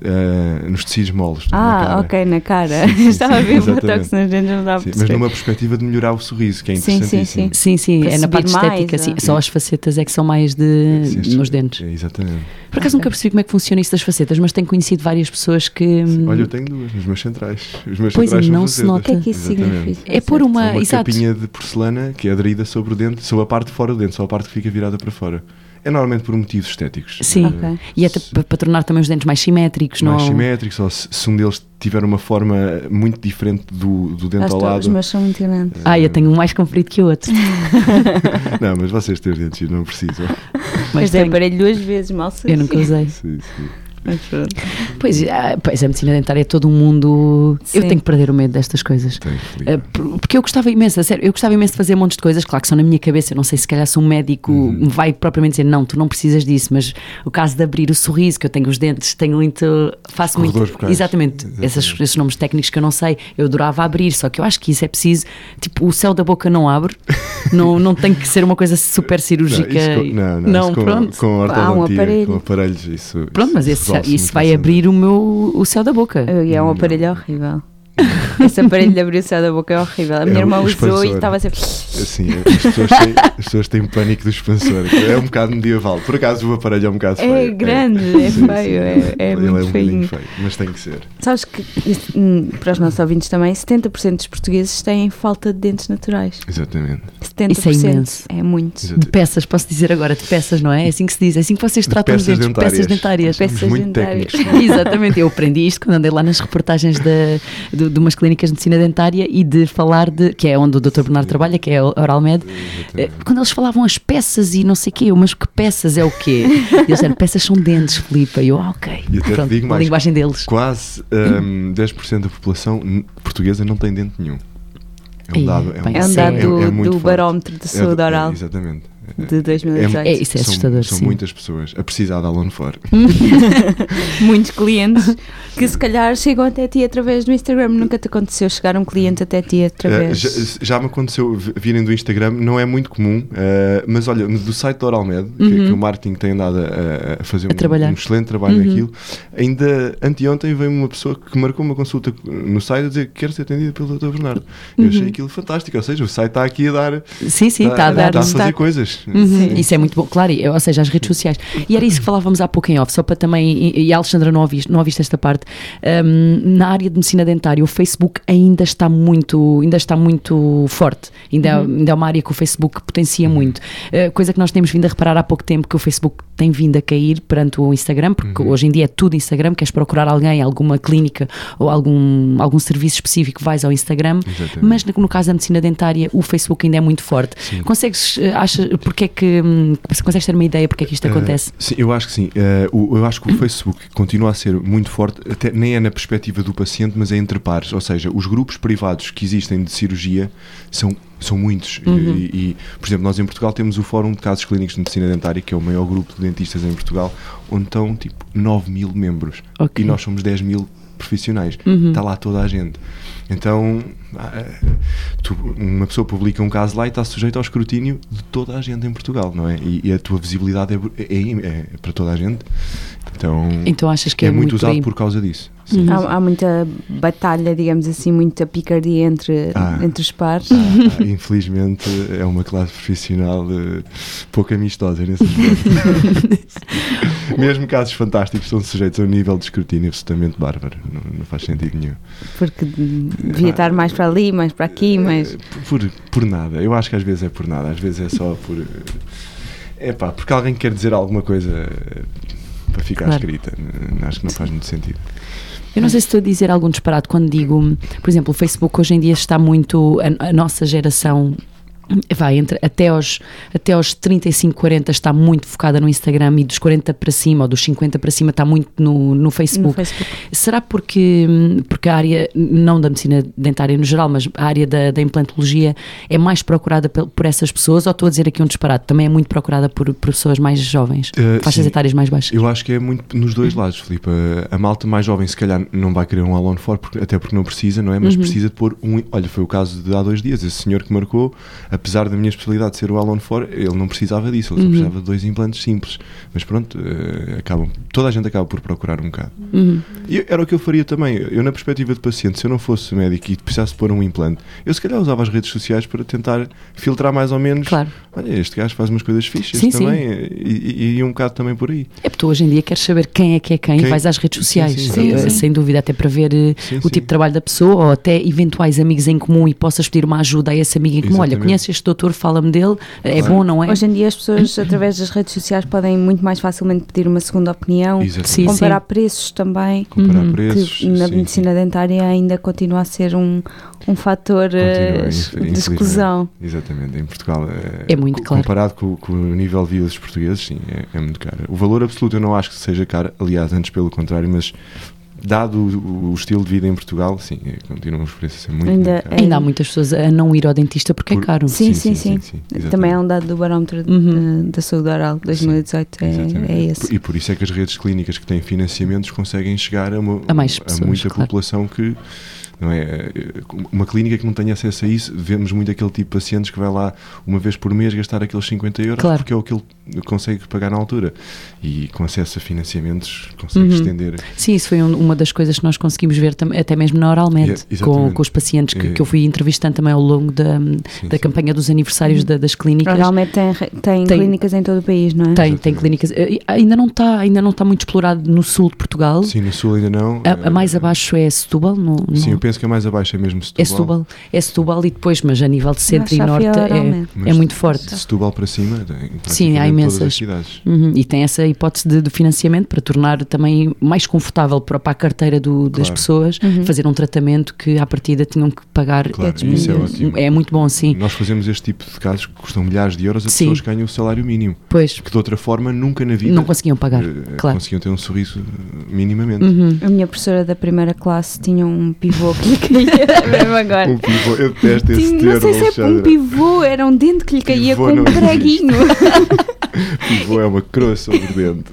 [SPEAKER 1] Eh, nos tecidos moles. na
[SPEAKER 3] Ah,
[SPEAKER 1] cara.
[SPEAKER 3] ok, na cara.
[SPEAKER 1] Sim, sim,
[SPEAKER 3] Estava a
[SPEAKER 1] sim,
[SPEAKER 3] ver o dentes, não dava
[SPEAKER 1] Sim, mas numa perspectiva de melhorar o sorriso, que é
[SPEAKER 3] Sim, sim,
[SPEAKER 1] interessantíssimo.
[SPEAKER 3] sim.
[SPEAKER 4] Sim, sim,
[SPEAKER 3] Para
[SPEAKER 4] é na parte
[SPEAKER 3] mais,
[SPEAKER 4] estética, sim.
[SPEAKER 3] ah.
[SPEAKER 4] Só as facetas é que são mais de,
[SPEAKER 1] Sim, estes-
[SPEAKER 4] nos dentes.
[SPEAKER 1] é, exatamente.
[SPEAKER 4] Por acaso nunca percebi como é que funciona isso das facetas, mas tenho conhecido várias pessoas que.
[SPEAKER 1] Sim,
[SPEAKER 4] hum,
[SPEAKER 1] Olha, eu tenho duas nos meus centrais. Os meus
[SPEAKER 4] Pois,
[SPEAKER 1] centrais
[SPEAKER 4] e
[SPEAKER 1] são
[SPEAKER 4] não se
[SPEAKER 1] facetas.
[SPEAKER 3] O que é que isso
[SPEAKER 1] Exatamente.
[SPEAKER 3] significa?
[SPEAKER 4] É pôr
[SPEAKER 1] É
[SPEAKER 4] uma.
[SPEAKER 1] uma
[SPEAKER 4] Exato.
[SPEAKER 1] capinha de porcelana que é aderida sobre o dente, sobre a parte de fora do dente, só a parte que fica virada para fora. É normalmente por motivos estéticos.
[SPEAKER 4] Sim.
[SPEAKER 1] Eh,
[SPEAKER 3] Ok.
[SPEAKER 4] E até pa- para tornar também os dentes mais simétricos, não
[SPEAKER 1] mais simétricos, ou se, se um deles tiver uma forma muito diferente do, do dente
[SPEAKER 3] Acho
[SPEAKER 1] ao lado.
[SPEAKER 3] Os meus são muito grandes.
[SPEAKER 4] Ah, eu tenho um mais comprido que o outro.
[SPEAKER 1] Não, mas vocês têm os dentes não precisam.
[SPEAKER 4] Mas
[SPEAKER 3] Mas é
[SPEAKER 4] tenho.
[SPEAKER 3] aparelho duas vezes, mal sei.
[SPEAKER 4] Eu nunca usei.
[SPEAKER 1] Sim, sim.
[SPEAKER 3] Pronto.
[SPEAKER 4] Pois, ah, pois a medicina dentária é todo um mundo. Eu
[SPEAKER 3] Sim.
[SPEAKER 4] tenho que perder o medo destas coisas. Por- porque eu gostava imenso, a sério, eu gostava imenso de fazer montes de coisas, claro que são na minha cabeça, eu não sei se calhar se um médico
[SPEAKER 1] Uhum.
[SPEAKER 4] me vai propriamente dizer, não, tu não precisas disso, mas o caso de abrir o sorriso, que eu tenho os dentes, tenho muito, faço muito, exatamente,
[SPEAKER 1] Exatamente.
[SPEAKER 4] Esses, esses nomes técnicos que eu não sei, eu adorava abrir, só que eu acho que isso é preciso, tipo, o céu da boca não abre, não, não tem que ser uma coisa super cirúrgica.
[SPEAKER 1] Não, isso com, não, não, isso com,
[SPEAKER 4] pronto.
[SPEAKER 1] com
[SPEAKER 3] Há um
[SPEAKER 1] ortodontia,
[SPEAKER 3] aparelho.
[SPEAKER 1] com aparelhos, isso.
[SPEAKER 4] Pronto, mas esse, isso
[SPEAKER 1] muito
[SPEAKER 4] vai abrir o meu o céu da boca.
[SPEAKER 3] E é um aparelho horrível. Esse aparelho de abrir o céu da boca é horrível. A minha
[SPEAKER 1] É
[SPEAKER 3] irmã usou e estava sempre.
[SPEAKER 1] Assim, as pessoas, têm, as pessoas têm pânico do expansor. É um bocado medieval. Por acaso o aparelho é um bocado feio.
[SPEAKER 3] É grande, é
[SPEAKER 1] Sim,
[SPEAKER 3] feio,
[SPEAKER 1] sim.
[SPEAKER 3] é, é
[SPEAKER 1] Ele
[SPEAKER 3] muito
[SPEAKER 1] é um bocadinho feio, mas tem que ser.
[SPEAKER 3] Sabes que, hum, para os nossos ouvintes também, 70% dos portugueses têm falta de dentes naturais.
[SPEAKER 1] Exatamente.
[SPEAKER 3] 70%.
[SPEAKER 4] Isso é imenso.
[SPEAKER 3] É muito.
[SPEAKER 1] Exato.
[SPEAKER 4] De peças, posso dizer agora, de peças, não é? É assim que se diz, é assim que vocês
[SPEAKER 1] De
[SPEAKER 4] tratam os
[SPEAKER 1] peças
[SPEAKER 4] dentes, de peças dentárias.
[SPEAKER 3] Peças
[SPEAKER 1] muito
[SPEAKER 3] dentárias.
[SPEAKER 1] técnicos.
[SPEAKER 4] Exatamente, eu aprendi isto quando andei lá nas reportagens da, do- de umas clínicas de medicina dentária e de falar de, que é onde o Dr. Bernardo trabalha, que é a Oralmed, eh, quando eles falavam as peças e não sei o quê, eu, mas que peças é o quê? E eles disseram, peças são dentes, Filipe. E eu, ah, ok.
[SPEAKER 1] E até
[SPEAKER 4] Pronto,
[SPEAKER 1] digo
[SPEAKER 4] a
[SPEAKER 1] mais.
[SPEAKER 4] linguagem deles.
[SPEAKER 1] Quase hum, 10% da população portuguesa não tem dente nenhum. É um dado, é um,
[SPEAKER 3] É um dado
[SPEAKER 1] é-
[SPEAKER 3] do,
[SPEAKER 1] é muito
[SPEAKER 3] do barómetro de
[SPEAKER 1] É-
[SPEAKER 3] saúde
[SPEAKER 1] é,
[SPEAKER 3] oral
[SPEAKER 1] exatamente.
[SPEAKER 3] De 2018.
[SPEAKER 4] É, isso é
[SPEAKER 1] são,
[SPEAKER 4] assustador,
[SPEAKER 1] São
[SPEAKER 4] sim.
[SPEAKER 1] muitas pessoas a precisar da Alone For.
[SPEAKER 3] Muitos clientes que se calhar chegam até ti através do Instagram. Nunca te aconteceu chegar um cliente até ti
[SPEAKER 1] Eh,
[SPEAKER 3] através.
[SPEAKER 1] já, já me aconteceu vi- virem do Instagram, não é muito comum, eh, mas olha, do site da Oralmed, que, que o marketing tem andado a, a fazer
[SPEAKER 4] Uhum. A
[SPEAKER 1] um,
[SPEAKER 4] trabalhar.
[SPEAKER 1] um excelente trabalho
[SPEAKER 4] Uhum.
[SPEAKER 1] naquilo, ainda anteontem veio uma pessoa que marcou uma consulta no site a dizer que quer ser atendida pelo Dr. Bernardo. Eu achei aquilo fantástico, ou seja, o site está aqui a dar.
[SPEAKER 4] Sim, sim, está a dar
[SPEAKER 1] está a fazer
[SPEAKER 4] destaque.
[SPEAKER 1] Coisas.
[SPEAKER 4] Uhum,
[SPEAKER 3] Sim.
[SPEAKER 4] Isso é muito bom, claro, ou seja, as redes sociais. E era isso que falávamos há pouco em off, só para também, e, a Alexandra não ouviste, não ouviste esta parte, Hum, na área de medicina dentária o Facebook ainda está muito, ainda está muito forte, ainda, é, ainda é uma área que o Facebook potencia muito. Uh, coisa que nós temos vindo a reparar há pouco tempo que o Facebook tem vindo a cair perante o Instagram, porque hoje em dia é tudo Instagram, queres procurar alguém, alguma clínica ou algum, algum serviço específico, vais ao Instagram,
[SPEAKER 1] Exatamente.
[SPEAKER 4] mas no, no caso da medicina dentária o Facebook ainda é muito forte. Consegues, eh, acha, porque é que, hum, consegues ter uma ideia porque é que isto acontece?
[SPEAKER 1] Uh, sim, eu acho que sim. Uh, o- eu acho que o Facebook continua a ser muito forte, até nem é na perspectiva do paciente, mas é entre pares. Ou seja, os grupos privados que existem de cirurgia são, são muitos. E- E, por exemplo, nós em Portugal temos o Fórum de Casos Clínicos de Medicina Dentária, que é o maior grupo de dentistas em Portugal, onde estão tipo 9 mil membros.
[SPEAKER 4] Ok.
[SPEAKER 1] E nós somos 10 mil profissionais. Está lá toda a gente. Então, ah, tu- uma pessoa publica um caso lá e está sujeito ao escrutínio de toda a gente em Portugal, não é? E, e a tua visibilidade é, é- é- para toda a gente. Então,
[SPEAKER 4] Então achas que
[SPEAKER 1] é,
[SPEAKER 4] é,
[SPEAKER 1] muito
[SPEAKER 4] por
[SPEAKER 1] usado por causa disso. Sim.
[SPEAKER 3] Há, há muita batalha, digamos assim, muita picardia entre,
[SPEAKER 1] Ah.
[SPEAKER 3] entre os pares.
[SPEAKER 1] Ah, ah, infelizmente é uma classe profissional eh, pouco amistosa nesse aspecto. Mesmo casos fantásticos são sujeitos a um nível de escrutínio absolutamente bárbaro. Não, não faz sentido nenhum.
[SPEAKER 3] Porque devia estar mais para ali, mais para aqui, mas.
[SPEAKER 1] Eh, Por, por nada. Eu acho que às vezes é por nada. Às vezes é só por. É pá, porque alguém quer dizer alguma coisa eh, para ficar
[SPEAKER 4] Claro.
[SPEAKER 1] escrita. Acho que não faz muito sentido.
[SPEAKER 4] Eu não sei se estou a dizer algum disparate quando digo, por exemplo, o Facebook hoje em dia está muito. A, a nossa geração. Vai, entre, até, aos, até aos 35, 40 está muito focada no Instagram e dos 40 para cima ou dos 50 para cima está muito no, no Facebook.
[SPEAKER 3] No Facebook.
[SPEAKER 4] Será porque, porque a área, não da medicina dentária no geral, mas a área da, da implantologia é mais procurada pel- por, essas pessoas? Ou estou a dizer aqui um disparate? Também é muito procurada por, por pessoas mais jovens,
[SPEAKER 1] Eh,
[SPEAKER 4] faixas
[SPEAKER 1] sim.
[SPEAKER 4] etárias mais baixas?
[SPEAKER 1] Eu acho que é muito nos dois lados, Filipe. A, a malta mais jovem, se calhar, não vai querer um Alone for, porque, até porque não precisa, não é? Mas precisa de pôr um. Olha, foi o caso de há dois dias. Esse senhor que marcou, apesar da minha especialidade ser o Alone for, ele não precisava disso, ele só precisava de dois implantes simples. Mas pronto, eh, acabam, toda a gente acaba por procurar um bocado.
[SPEAKER 4] Uhum.
[SPEAKER 1] E era o que eu faria também. Eu, na perspectiva de paciente, se eu não fosse médico e precisasse pôr um implante, eu se calhar usava as redes sociais para tentar filtrar mais ou menos.
[SPEAKER 4] Claro.
[SPEAKER 1] Olha, este gajo faz umas coisas fixas
[SPEAKER 4] Sim, sim.
[SPEAKER 1] também, e, e, e um bocado também por aí.
[SPEAKER 4] É porque tu hoje em dia queres saber quem é que é quem, e
[SPEAKER 1] Quem-
[SPEAKER 4] vais às redes sociais,
[SPEAKER 1] sim,
[SPEAKER 4] eh,
[SPEAKER 3] sim.
[SPEAKER 4] sem dúvida, até para ver eh, o tipo de trabalho da pessoa ou até eventuais amigos em comum e possas pedir uma ajuda a esse amigo em comum. Olha, conheces este doutor, fala-me dele, é
[SPEAKER 1] Claro.
[SPEAKER 4] bom, não é?
[SPEAKER 3] Hoje em dia as pessoas, através das redes sociais, podem muito mais facilmente pedir uma segunda opinião.
[SPEAKER 4] Sim,
[SPEAKER 3] comparar preços também.
[SPEAKER 1] Comparar
[SPEAKER 4] Uhum.
[SPEAKER 1] preços.
[SPEAKER 3] que na
[SPEAKER 1] sim,
[SPEAKER 3] medicina dentária ainda continua a ser um, um fator
[SPEAKER 1] Continua,
[SPEAKER 3] eh,
[SPEAKER 1] inf-
[SPEAKER 3] de exclusão.
[SPEAKER 1] sim. Exatamente, em Portugal eh,
[SPEAKER 4] É muito claro.
[SPEAKER 1] Comparado com, com o nível de vida dos portugueses, sim, é, é muito caro. O valor absoluto eu não acho que seja caro, aliás, antes pelo contrário, mas dado o, o estilo de vida em Portugal, sim, é, continua os preços a ser muito,
[SPEAKER 3] Ainda.
[SPEAKER 4] Ainda há muitas pessoas a não ir ao dentista porque
[SPEAKER 1] Por-
[SPEAKER 4] é caro.
[SPEAKER 3] Sim, sim, sim.
[SPEAKER 1] exatamente.
[SPEAKER 3] Também é um dado do barómetro de-
[SPEAKER 4] Uhum.
[SPEAKER 3] da saúde oral 2018, é,
[SPEAKER 1] Exatamente.
[SPEAKER 3] é esse.
[SPEAKER 1] E por isso é que as redes clínicas que têm financiamentos conseguem chegar a, uma,
[SPEAKER 4] A mais pessoas,
[SPEAKER 1] muita
[SPEAKER 4] claro.
[SPEAKER 1] população que não é uma clínica que não tenha acesso a isso vemos muito aquele tipo de pacientes que vai lá uma vez por mês gastar aqueles 50 euros
[SPEAKER 4] Claro.
[SPEAKER 1] porque é o que ele consegue pagar na altura e com acesso a financiamentos consegue
[SPEAKER 4] Uhum.
[SPEAKER 1] estender
[SPEAKER 4] Sim, isso foi um- uma das coisas que nós conseguimos ver tam- até mesmo na Oralmed,
[SPEAKER 1] É,
[SPEAKER 4] com, com os pacientes que,
[SPEAKER 1] É.
[SPEAKER 4] que eu fui entrevistando também ao longo da,
[SPEAKER 1] Sim,
[SPEAKER 4] da
[SPEAKER 1] sim.
[SPEAKER 4] campanha dos aniversários da- das clínicas.
[SPEAKER 3] Realmente tem, tem,
[SPEAKER 4] Tem-
[SPEAKER 3] clínicas em todo o país, não é?
[SPEAKER 4] Tem, tem
[SPEAKER 1] Exatamente.
[SPEAKER 4] clínicas. eh, Ainda não está ainda não está muito explorado no sul de Portugal.
[SPEAKER 1] sim no sul ainda não
[SPEAKER 4] A, a mais
[SPEAKER 1] eh,
[SPEAKER 4] abaixo é Setúbal, no, no-
[SPEAKER 1] sim eu penso penso que é mais abaixo, é mesmo Setúbal.
[SPEAKER 4] É Setúbal, é Setúbal e depois, mas a nível de centro e norte é, é muito forte.
[SPEAKER 1] Setúbal para cima, tem
[SPEAKER 4] Sim, há imensas.
[SPEAKER 1] As.
[SPEAKER 4] Uhum, E tem essa hipótese de, de financiamento para tornar também mais confortável para, para a carteira do- das
[SPEAKER 1] Claro.
[SPEAKER 4] pessoas
[SPEAKER 3] Uhum.
[SPEAKER 4] fazer um tratamento que à partida tinham que pagar.
[SPEAKER 1] Claro,
[SPEAKER 3] É
[SPEAKER 1] isso é
[SPEAKER 3] Uhum.
[SPEAKER 1] ótimo.
[SPEAKER 4] É muito bom, sim.
[SPEAKER 1] Nós fazemos este tipo de casos que custam milhares de euros a
[SPEAKER 4] Sim.
[SPEAKER 1] pessoas que ganham o salário mínimo.
[SPEAKER 4] Pois,
[SPEAKER 1] Que de outra forma nunca na vida
[SPEAKER 4] não conseguiam pagar,
[SPEAKER 1] eh,
[SPEAKER 4] claro.
[SPEAKER 1] conseguiam ter um sorriso eh, minimamente.
[SPEAKER 4] Uhum.
[SPEAKER 3] A minha professora da primeira classe tinha um pivô que lhe caía mesmo agora.
[SPEAKER 1] Um pivô, eu detesto esse termo.
[SPEAKER 3] não sei se é um pivô, era um dente que lhe caía
[SPEAKER 1] Pivô
[SPEAKER 3] com um preguinho.
[SPEAKER 1] Pivô é uma croa sobre o dente.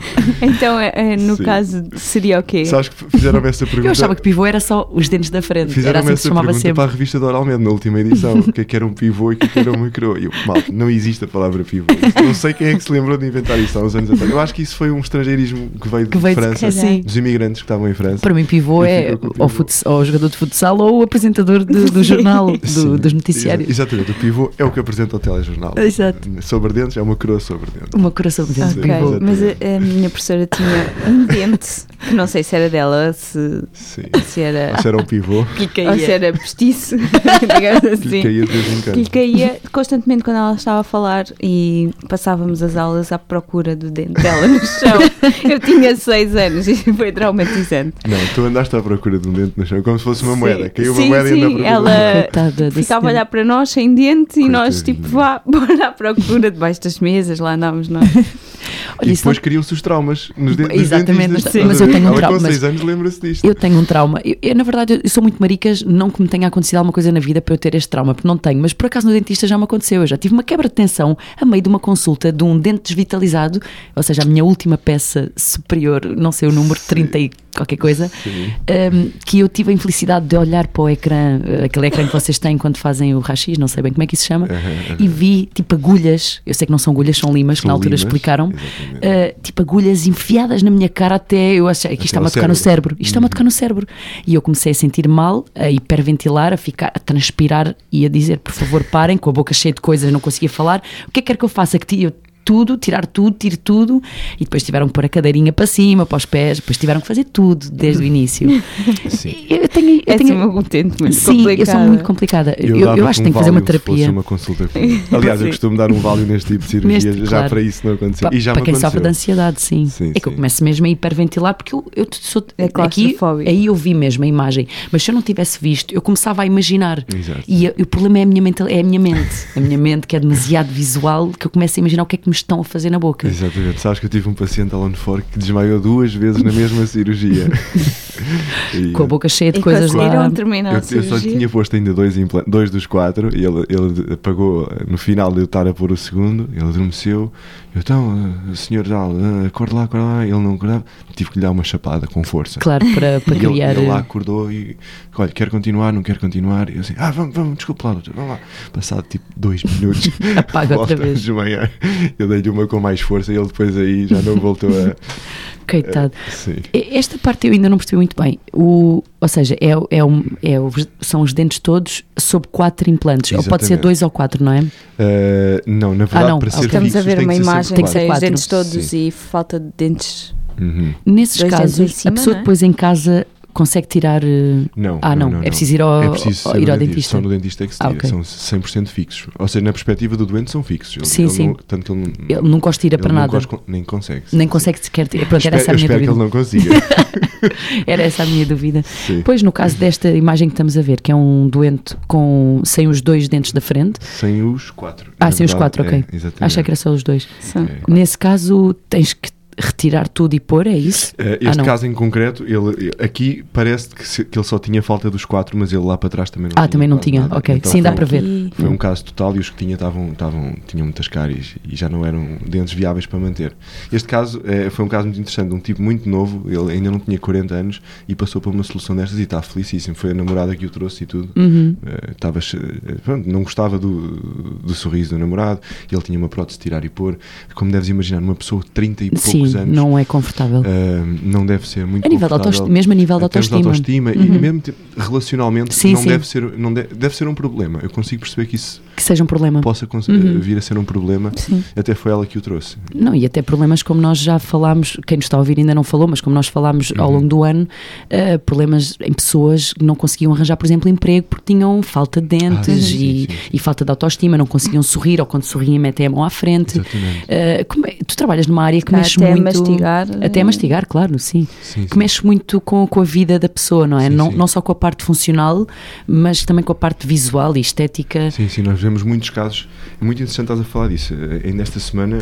[SPEAKER 3] então, é- é, no
[SPEAKER 1] Sim.
[SPEAKER 3] caso, seria o quê?
[SPEAKER 1] Sabes que fizeram-me essa pergunta?
[SPEAKER 4] Eu achava que pivô era só os dentes da frente, era
[SPEAKER 1] Fizeram-me
[SPEAKER 4] assim que se
[SPEAKER 1] essa pergunta
[SPEAKER 4] sempre.
[SPEAKER 1] para a revista de Oralmente na última edição. o que é que era um pivô e o que é que era uma croa? E eu, mal, não existe a palavra pivô. Não sei quem é que se lembrou de inventar isso há uns anos atrás. Eu acho que isso foi um estrangeirismo que veio de
[SPEAKER 4] Que veio de
[SPEAKER 1] França,
[SPEAKER 4] Sim.
[SPEAKER 1] dos imigrantes que estavam em França.
[SPEAKER 4] Para mim, pivô é ou,
[SPEAKER 1] pivô.
[SPEAKER 4] futs- ou o jogador de futsal ou o apresentador de- do jornal, do- dos noticiários.
[SPEAKER 1] exa- Exatamente, o pivô é o que apresenta o telejornal.
[SPEAKER 4] Exato.
[SPEAKER 1] Sobre dentes é uma croa sobre dentes.
[SPEAKER 4] Uma coração de dentes de
[SPEAKER 3] Ok,
[SPEAKER 4] pivô.
[SPEAKER 3] mas a, a minha professora tinha um dente, que não sei se era dela, se,
[SPEAKER 1] Sim.
[SPEAKER 3] se era,
[SPEAKER 1] Isso era um pivô
[SPEAKER 3] ou se era postiço, digamos
[SPEAKER 1] que lhe
[SPEAKER 3] assim.
[SPEAKER 1] caía de vez em
[SPEAKER 3] Que lhe caía constantemente quando ela estava a falar e passávamos as aulas à procura do dente dela no chão. Eu tinha seis anos e foi traumatizante.
[SPEAKER 1] Não, tu andaste à procura de um dente no chão como se fosse uma
[SPEAKER 3] Sim.
[SPEAKER 1] moeda. Caiu uma
[SPEAKER 3] Sim,
[SPEAKER 1] moeda e
[SPEAKER 3] sim, ela-
[SPEAKER 1] um dente.
[SPEAKER 4] Coitada desse
[SPEAKER 3] Ficava a
[SPEAKER 4] dente.
[SPEAKER 3] olhar para nós sem dente e nós
[SPEAKER 1] Coitadinha.
[SPEAKER 3] tipo vá, bora à procura debaixo das mesas, lá andávamos nós.
[SPEAKER 4] Olha,
[SPEAKER 1] E depois
[SPEAKER 4] não-
[SPEAKER 1] criam-se os traumas nos dentes
[SPEAKER 4] Exatamente,
[SPEAKER 1] dentistas.
[SPEAKER 4] sim.
[SPEAKER 1] Estás
[SPEAKER 4] mas eu tenho um
[SPEAKER 1] Ela
[SPEAKER 4] trauma,
[SPEAKER 1] com 6
[SPEAKER 4] mas-
[SPEAKER 1] anos lembra-se disto.
[SPEAKER 4] Eu tenho um trauma. Eu, eu, na verdade, eu sou muito maricas, não que me tenha acontecido alguma coisa na vida para eu ter este trauma, porque não tenho, mas por acaso no dentista já me aconteceu. Eu já tive uma quebra de tensão a meio de uma consulta de um dente desvitalizado, ou seja, a minha última peça superior, não sei o número, 30 e qualquer coisa, um, que eu tive a infelicidade de olhar para o ecrã, uh, aquele ecrã que vocês têm quando fazem o rachi, não sei bem como é que isso se chama,
[SPEAKER 1] aham.
[SPEAKER 4] e vi tipo agulhas, eu sei que não são agulhas, são limas, que
[SPEAKER 1] São
[SPEAKER 4] na altura explicaram, uh, tipo agulhas enfiadas na minha cara até eu achei que
[SPEAKER 1] ao
[SPEAKER 4] a tocar no
[SPEAKER 1] cérebro.
[SPEAKER 4] cérebro, isto está-me a tocar no cérebro. E eu comecei a sentir mal, a hiperventilar, a ficar, a transpirar e a dizer, por favor, parem, com a boca cheia de coisas, não conseguia falar. O que é que quer que eu faça? Que eu tudo, tirar tudo, tiro tudo, e depois tiveram que pôr a cadeirinha para cima, para os pés, depois tiveram que fazer tudo desde o início.
[SPEAKER 1] Sim.
[SPEAKER 4] Eu tenho, eu
[SPEAKER 3] É assim
[SPEAKER 4] tenho,
[SPEAKER 3] utente muito
[SPEAKER 4] sim,
[SPEAKER 3] complicada.
[SPEAKER 4] eu sou muito complicada. Eu, eu,
[SPEAKER 1] dava-te
[SPEAKER 4] acho que
[SPEAKER 1] um
[SPEAKER 4] tenho que fazer uma terapia.
[SPEAKER 1] uma consulta. Aliás, eu
[SPEAKER 3] Sim.
[SPEAKER 1] costumo dar um Valium neste tipo de cirurgias,
[SPEAKER 4] Neste,
[SPEAKER 1] já
[SPEAKER 4] claro.
[SPEAKER 1] para isso não acontecer.
[SPEAKER 4] Pa-
[SPEAKER 1] E já
[SPEAKER 4] para quem
[SPEAKER 1] aconteceu.
[SPEAKER 4] sofre de ansiedade, sim.
[SPEAKER 1] Sim,
[SPEAKER 4] é que eu começo mesmo a hiperventilar porque eu, eu sou
[SPEAKER 3] É
[SPEAKER 4] aqui, aí eu vi mesmo a imagem, mas se eu não tivesse visto, eu começava a imaginar.
[SPEAKER 1] Exato.
[SPEAKER 4] E eu- o problema é a minha mente, é a minha mente, a minha mente que é demasiado visual, que eu começo a imaginar o que é que me estão a fazer na boca.
[SPEAKER 1] Exatamente. Sabes que eu tive um paciente Alan Ford que desmaiou duas vezes na mesma cirurgia. E,
[SPEAKER 4] Com a boca cheia de
[SPEAKER 3] E
[SPEAKER 4] coisas lá.
[SPEAKER 3] terminar
[SPEAKER 1] Eu, eu só tinha posto ainda dois, dois dos quatro e ele, ele pagou no final de eu estar a pôr o segundo, ele adormeceu. Eu, então, eh, senhor Zal, eh, acorde lá, acorde lá. Ele não acordava, tive que lhe dar uma chapada com força.
[SPEAKER 4] Claro, para, para
[SPEAKER 1] E ele,
[SPEAKER 4] criar.
[SPEAKER 1] ele lá
[SPEAKER 4] eh,
[SPEAKER 1] acordou e, olha, quer continuar, não quer continuar? E eu assim, ah, vamos, vamos, desculpa lá, doutor, vamos lá. Passado tipo dois minutos,
[SPEAKER 4] Apaga outra vez.
[SPEAKER 1] desmaiar. Eu dei-lhe uma com mais força e ele depois aí já não voltou a.
[SPEAKER 4] Coitado.
[SPEAKER 1] Sim.
[SPEAKER 4] Esta parte eu ainda não percebi muito bem. O, ou seja, é, é, um- é são os dentes todos sob quatro implantes. Ou pode ser
[SPEAKER 1] Exatamente.
[SPEAKER 4] dois ou quatro, não é?
[SPEAKER 1] Eh, não, na verdade,
[SPEAKER 4] não,
[SPEAKER 1] para ser
[SPEAKER 4] ok.
[SPEAKER 3] Estamos
[SPEAKER 1] fixos,
[SPEAKER 3] a ver
[SPEAKER 1] tem
[SPEAKER 3] uma
[SPEAKER 1] que ser
[SPEAKER 3] imagem
[SPEAKER 1] sempre
[SPEAKER 3] que
[SPEAKER 4] ser
[SPEAKER 3] tem os
[SPEAKER 4] quatro.
[SPEAKER 3] dentes todos
[SPEAKER 1] Sim.
[SPEAKER 3] e falta de dentes.
[SPEAKER 1] Uhum.
[SPEAKER 4] Nesses
[SPEAKER 3] Dois
[SPEAKER 4] casos,
[SPEAKER 3] cima,
[SPEAKER 4] a pessoa
[SPEAKER 3] é?
[SPEAKER 4] depois em casa consegue tirar. eh,
[SPEAKER 1] Não,
[SPEAKER 4] Ah, não, é preciso ir ao-
[SPEAKER 1] é preciso
[SPEAKER 4] ir ao
[SPEAKER 1] dentista.
[SPEAKER 4] dentista.
[SPEAKER 1] Só no dentista é que se
[SPEAKER 4] Ah,
[SPEAKER 1] tira,
[SPEAKER 4] ok.
[SPEAKER 1] são 100% fixos. Ou seja, na perspectiva do doente são fixos. Ele-
[SPEAKER 4] Sim,
[SPEAKER 1] ele
[SPEAKER 4] sim.
[SPEAKER 1] Não, tanto que ele, não-
[SPEAKER 4] Ele não de ir
[SPEAKER 1] ele
[SPEAKER 4] para
[SPEAKER 1] não
[SPEAKER 4] nada.
[SPEAKER 1] nem consegue.
[SPEAKER 4] Nem consegue sequer. Pronto, era
[SPEAKER 1] Espero,
[SPEAKER 4] essa a minha
[SPEAKER 1] espero que
[SPEAKER 4] dúvida.
[SPEAKER 1] ele não consiga.
[SPEAKER 4] Era essa a minha dúvida.
[SPEAKER 1] Sim.
[SPEAKER 4] Pois, no caso desta imagem que estamos a ver, que é um doente com, sem os dois dentes da frente.
[SPEAKER 1] Sem os quatro.
[SPEAKER 4] Ah, sem os
[SPEAKER 1] verdade,
[SPEAKER 4] quatro, ok.
[SPEAKER 1] é, exatamente.
[SPEAKER 4] Achei que era só os dois.
[SPEAKER 3] São.
[SPEAKER 1] É.
[SPEAKER 4] Nesse caso, tens que retirar tudo e pôr, é isso? Ah,
[SPEAKER 1] Este
[SPEAKER 4] não.
[SPEAKER 1] caso em concreto, ele, aqui parece que, se- que ele só tinha falta dos quatro, mas ele lá para trás também não
[SPEAKER 4] Ah,
[SPEAKER 1] tinha.
[SPEAKER 4] também não tinha,
[SPEAKER 1] nada.
[SPEAKER 4] ok.
[SPEAKER 1] Então
[SPEAKER 4] Sim, dá para ver.
[SPEAKER 1] Foi um caso total e os que tinha estavam, estavam, tinham muitas cáries e já não eram dentes viáveis para manter. Este caso eh, foi um caso muito interessante, um tipo muito novo, ele ainda não tinha 40 anos e passou por uma solução destas e está felicíssimo. Foi a namorada que o trouxe e tudo.
[SPEAKER 4] Uhum.
[SPEAKER 1] Che- eh, pronto, não gostava do, do sorriso do namorado, ele tinha uma prótese de tirar e pôr. Como deves imaginar, uma pessoa de 30 e poucos
[SPEAKER 4] Sim,
[SPEAKER 1] muitos anos.
[SPEAKER 4] não é confortável.
[SPEAKER 1] Uh, não deve ser muito
[SPEAKER 4] a nível autoestima, mesmo a nível de autoestima.
[SPEAKER 1] De autoestima uhum. E mesmo relacionalmente
[SPEAKER 4] sim,
[SPEAKER 1] não
[SPEAKER 4] sim.
[SPEAKER 1] deve ser não deve, deve ser um problema. Eu consigo perceber que isso
[SPEAKER 4] que seja um problema.
[SPEAKER 1] possa uhum. vir a ser um problema.
[SPEAKER 3] Sim.
[SPEAKER 1] Até foi ela que o trouxe.
[SPEAKER 4] Não, e até problemas como nós já falámos, quem nos está a ouvir ainda não falou, mas como nós falámos uhum. ao longo do ano, uh, problemas em pessoas que não conseguiam arranjar, por exemplo, emprego porque tinham falta de dentes
[SPEAKER 1] ah, sim,
[SPEAKER 4] e,
[SPEAKER 1] sim, sim.
[SPEAKER 4] e, falta de autoestima, não conseguiam sorrir ou quando sorriam metem a mão à frente. Uh, é, tu trabalhas numa área que mexe
[SPEAKER 3] até
[SPEAKER 4] muito.
[SPEAKER 3] Mastigar,
[SPEAKER 4] até mastigar, claro, sim. que mexe muito com, com a vida da pessoa, não é? não, não só com a parte funcional, mas também com a parte visual e estética.
[SPEAKER 1] Sim, sim, nós vemos muitos casos. É muito interessante estás a falar disso. Ainda esta semana,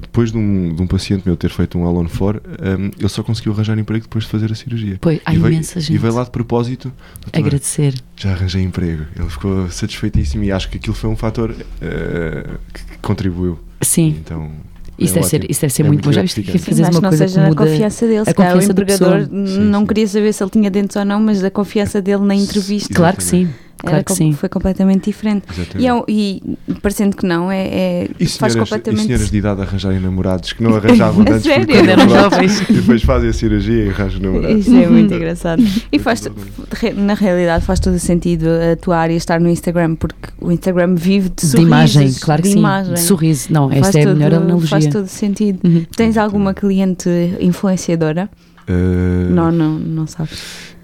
[SPEAKER 1] depois de um, de um paciente meu ter feito um Alone for, um, ele só conseguiu arranjar emprego depois de fazer a cirurgia.
[SPEAKER 4] Pois, há
[SPEAKER 1] e
[SPEAKER 4] imensa
[SPEAKER 1] veio,
[SPEAKER 4] gente.
[SPEAKER 1] E veio lá de propósito
[SPEAKER 4] agradecer.
[SPEAKER 1] Já arranjei emprego. Ele ficou satisfeitíssimo e acho que aquilo foi um fator uh, que contribuiu.
[SPEAKER 4] Sim.
[SPEAKER 1] Então,
[SPEAKER 4] isso,
[SPEAKER 1] é
[SPEAKER 4] deve ser, isso deve ser
[SPEAKER 1] é
[SPEAKER 4] muito bom. Já
[SPEAKER 1] viste
[SPEAKER 4] que fazer
[SPEAKER 3] mas
[SPEAKER 4] uma
[SPEAKER 3] não
[SPEAKER 4] coisa
[SPEAKER 3] seja
[SPEAKER 4] que
[SPEAKER 3] na
[SPEAKER 4] muda
[SPEAKER 3] confiança dele. Se
[SPEAKER 4] a
[SPEAKER 3] calhar o
[SPEAKER 4] confiança da
[SPEAKER 3] empregador
[SPEAKER 4] pessoa.
[SPEAKER 3] Não
[SPEAKER 1] sim.
[SPEAKER 3] queria saber se ele tinha dentes ou não, mas a confiança dele na entrevista
[SPEAKER 4] Claro que sim. Claro
[SPEAKER 3] era
[SPEAKER 4] que
[SPEAKER 3] com-
[SPEAKER 4] sim.
[SPEAKER 3] foi completamente diferente. E, é e parecendo que não, é, é-
[SPEAKER 1] E
[SPEAKER 3] faz
[SPEAKER 1] senhoras, e
[SPEAKER 3] completamente.
[SPEAKER 1] senhoras de idade arranjarem namorados que não arranjavam
[SPEAKER 3] A
[SPEAKER 1] antes
[SPEAKER 3] sério?
[SPEAKER 4] eram jovens.
[SPEAKER 1] E depois fazem a cirurgia e arranjam namorados.
[SPEAKER 3] Isso é muito engraçado. E faz, na realidade faz todo o sentido a tua área estar no Instagram, porque o Instagram vive de
[SPEAKER 4] De
[SPEAKER 3] sorrisos,
[SPEAKER 4] imagem, claro que
[SPEAKER 3] de
[SPEAKER 4] sim.
[SPEAKER 3] imagem.
[SPEAKER 4] De sorriso. Não,
[SPEAKER 3] Faz
[SPEAKER 4] esta é a melhor analogia.
[SPEAKER 3] Faz todo sentido.
[SPEAKER 4] Uhum.
[SPEAKER 3] Tens alguma cliente influenciadora?
[SPEAKER 1] Uh,
[SPEAKER 3] Não, não, não sabes.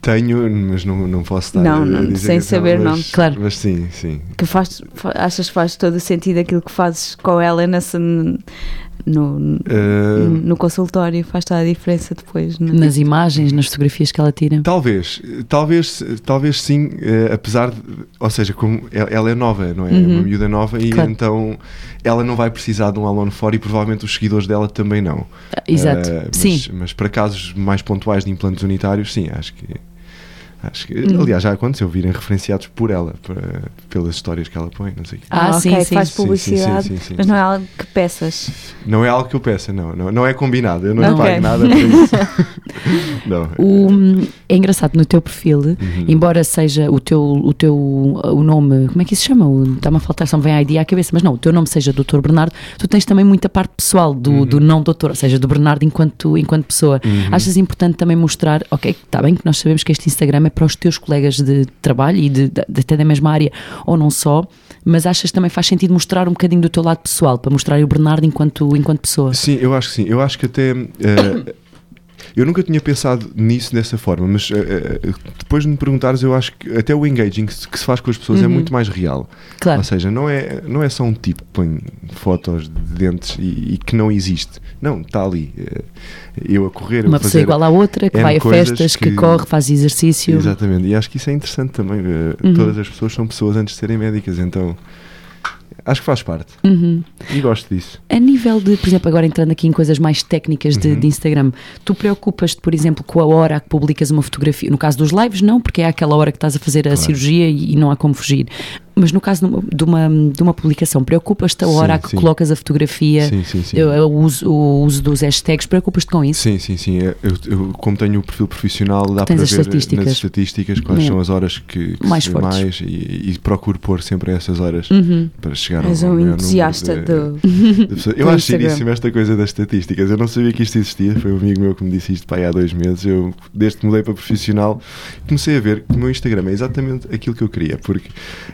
[SPEAKER 1] Tenho, mas não, não posso estar
[SPEAKER 3] Não, não,
[SPEAKER 1] dizer
[SPEAKER 3] sem
[SPEAKER 1] não,
[SPEAKER 3] saber
[SPEAKER 1] mas,
[SPEAKER 3] nome.
[SPEAKER 4] Claro.
[SPEAKER 1] Mas sim, sim.
[SPEAKER 3] Que faz, fa- achas que faz todo o sentido aquilo que fazes com ela nessa, no,
[SPEAKER 1] Uh,
[SPEAKER 3] no consultório, faz toda a diferença depois. Não? é?
[SPEAKER 4] Nas imagens, nas fotografias que ela tira.
[SPEAKER 1] Talvez, talvez, talvez sim, eh, apesar de, ou seja, como ela é nova, não é?
[SPEAKER 4] Uhum.
[SPEAKER 1] Uma miúda nova e
[SPEAKER 4] Claro.
[SPEAKER 1] então ela não vai precisar de um Alone for e provavelmente os seguidores dela também não.
[SPEAKER 4] Exato.
[SPEAKER 1] Eh, mas,
[SPEAKER 4] sim.
[SPEAKER 1] Mas para casos mais pontuais de implantes unitários, sim, acho que. Acho que. Aliás, já aconteceu virem referenciados por ela, para- pelas histórias que ela põe, não sei.
[SPEAKER 4] Ah,
[SPEAKER 3] ok,
[SPEAKER 4] sim, sim.
[SPEAKER 3] faz
[SPEAKER 1] Sim, sim,
[SPEAKER 3] publicidade,
[SPEAKER 1] sim, sim, sim,
[SPEAKER 3] mas não é algo que peças.
[SPEAKER 1] Não é algo que eu peça, não. Não, não é combinado. Eu não lhe
[SPEAKER 3] Ok.
[SPEAKER 1] pago nada por isso. não.
[SPEAKER 4] O, é engraçado no teu perfil,
[SPEAKER 1] Uhum.
[SPEAKER 4] embora seja o teu, o teu o nome, como é que isso se chama? Está-me a faltar, só me vem a ideia à cabeça, mas não, o teu nome seja Dr. Bernardo, tu tens também muita parte pessoal do,
[SPEAKER 1] Uhum.
[SPEAKER 4] do não doutor, ou seja, do Bernardo enquanto, enquanto pessoa.
[SPEAKER 1] Uhum.
[SPEAKER 4] Achas importante também mostrar, ok, está bem que nós sabemos que este Instagram é para os teus colegas de trabalho e de, de- até da mesma área, ou não só, mas achas que também faz sentido mostrar um bocadinho do teu lado pessoal, para mostrar o Bernardo enquanto, enquanto pessoa?
[SPEAKER 1] Sim, eu acho que sim. Eu acho que até. eh, eu nunca tinha pensado nisso dessa forma, mas eh, eh, depois de me perguntares, eu acho que até o engaging que se que se faz com as pessoas é
[SPEAKER 4] Uhum.
[SPEAKER 1] muito mais real.
[SPEAKER 4] Claro.
[SPEAKER 1] Ou seja, não é, não é só um tipo que põe fotos de dentes e, e que não existe. Não, está ali. Eh, Eu a correr,
[SPEAKER 4] Uma
[SPEAKER 1] a
[SPEAKER 4] pessoa igual à outra, que vai a festas, que,
[SPEAKER 1] que-
[SPEAKER 4] corre, faz exercício.
[SPEAKER 1] Exatamente, e acho que isso é interessante também.
[SPEAKER 4] Uhum.
[SPEAKER 1] Todas as pessoas são pessoas antes de serem médicas, então acho que faz parte.
[SPEAKER 4] Uhum.
[SPEAKER 1] E gosto disso.
[SPEAKER 4] A nível de, por exemplo, agora entrando aqui em coisas mais técnicas de,
[SPEAKER 1] Uhum.
[SPEAKER 4] de Instagram, tu preocupas-te, por exemplo, com a hora a que publicas uma fotografia? No caso dos lives, não, porque é aquela hora que estás a fazer a
[SPEAKER 1] Claro.
[SPEAKER 4] cirurgia e, e não há como fugir. Mas no caso de uma, de uma, de uma publicação, preocupas-te a hora
[SPEAKER 1] Sim,
[SPEAKER 4] a que
[SPEAKER 1] sim.
[SPEAKER 4] colocas a fotografia,
[SPEAKER 1] Sim, sim, sim.
[SPEAKER 4] eu- eu uso- o uso dos hashtags, preocupas-te com isso?
[SPEAKER 1] Sim, sim, sim. Eu, eu, como tenho o perfil profissional, dá
[SPEAKER 4] Tens
[SPEAKER 1] para
[SPEAKER 4] as
[SPEAKER 1] ver
[SPEAKER 4] estatísticas.
[SPEAKER 1] nas estatísticas quais
[SPEAKER 4] É.
[SPEAKER 1] são as horas que, que
[SPEAKER 4] Mais
[SPEAKER 1] se mais e, e procuro pôr sempre essas horas
[SPEAKER 4] Uhum.
[SPEAKER 1] para chegar ao
[SPEAKER 3] És
[SPEAKER 1] ao
[SPEAKER 3] um
[SPEAKER 1] maior
[SPEAKER 3] entusiasta
[SPEAKER 1] número
[SPEAKER 3] do.
[SPEAKER 1] de, de pessoas. Eu
[SPEAKER 3] do
[SPEAKER 1] acho giríssimo esta coisa das estatísticas. Eu não sabia que isto existia. Foi um amigo meu que me disse isto para aí há dois meses. Eu, desde que mudei para profissional, comecei a ver que o meu Instagram é exatamente aquilo que eu queria, porque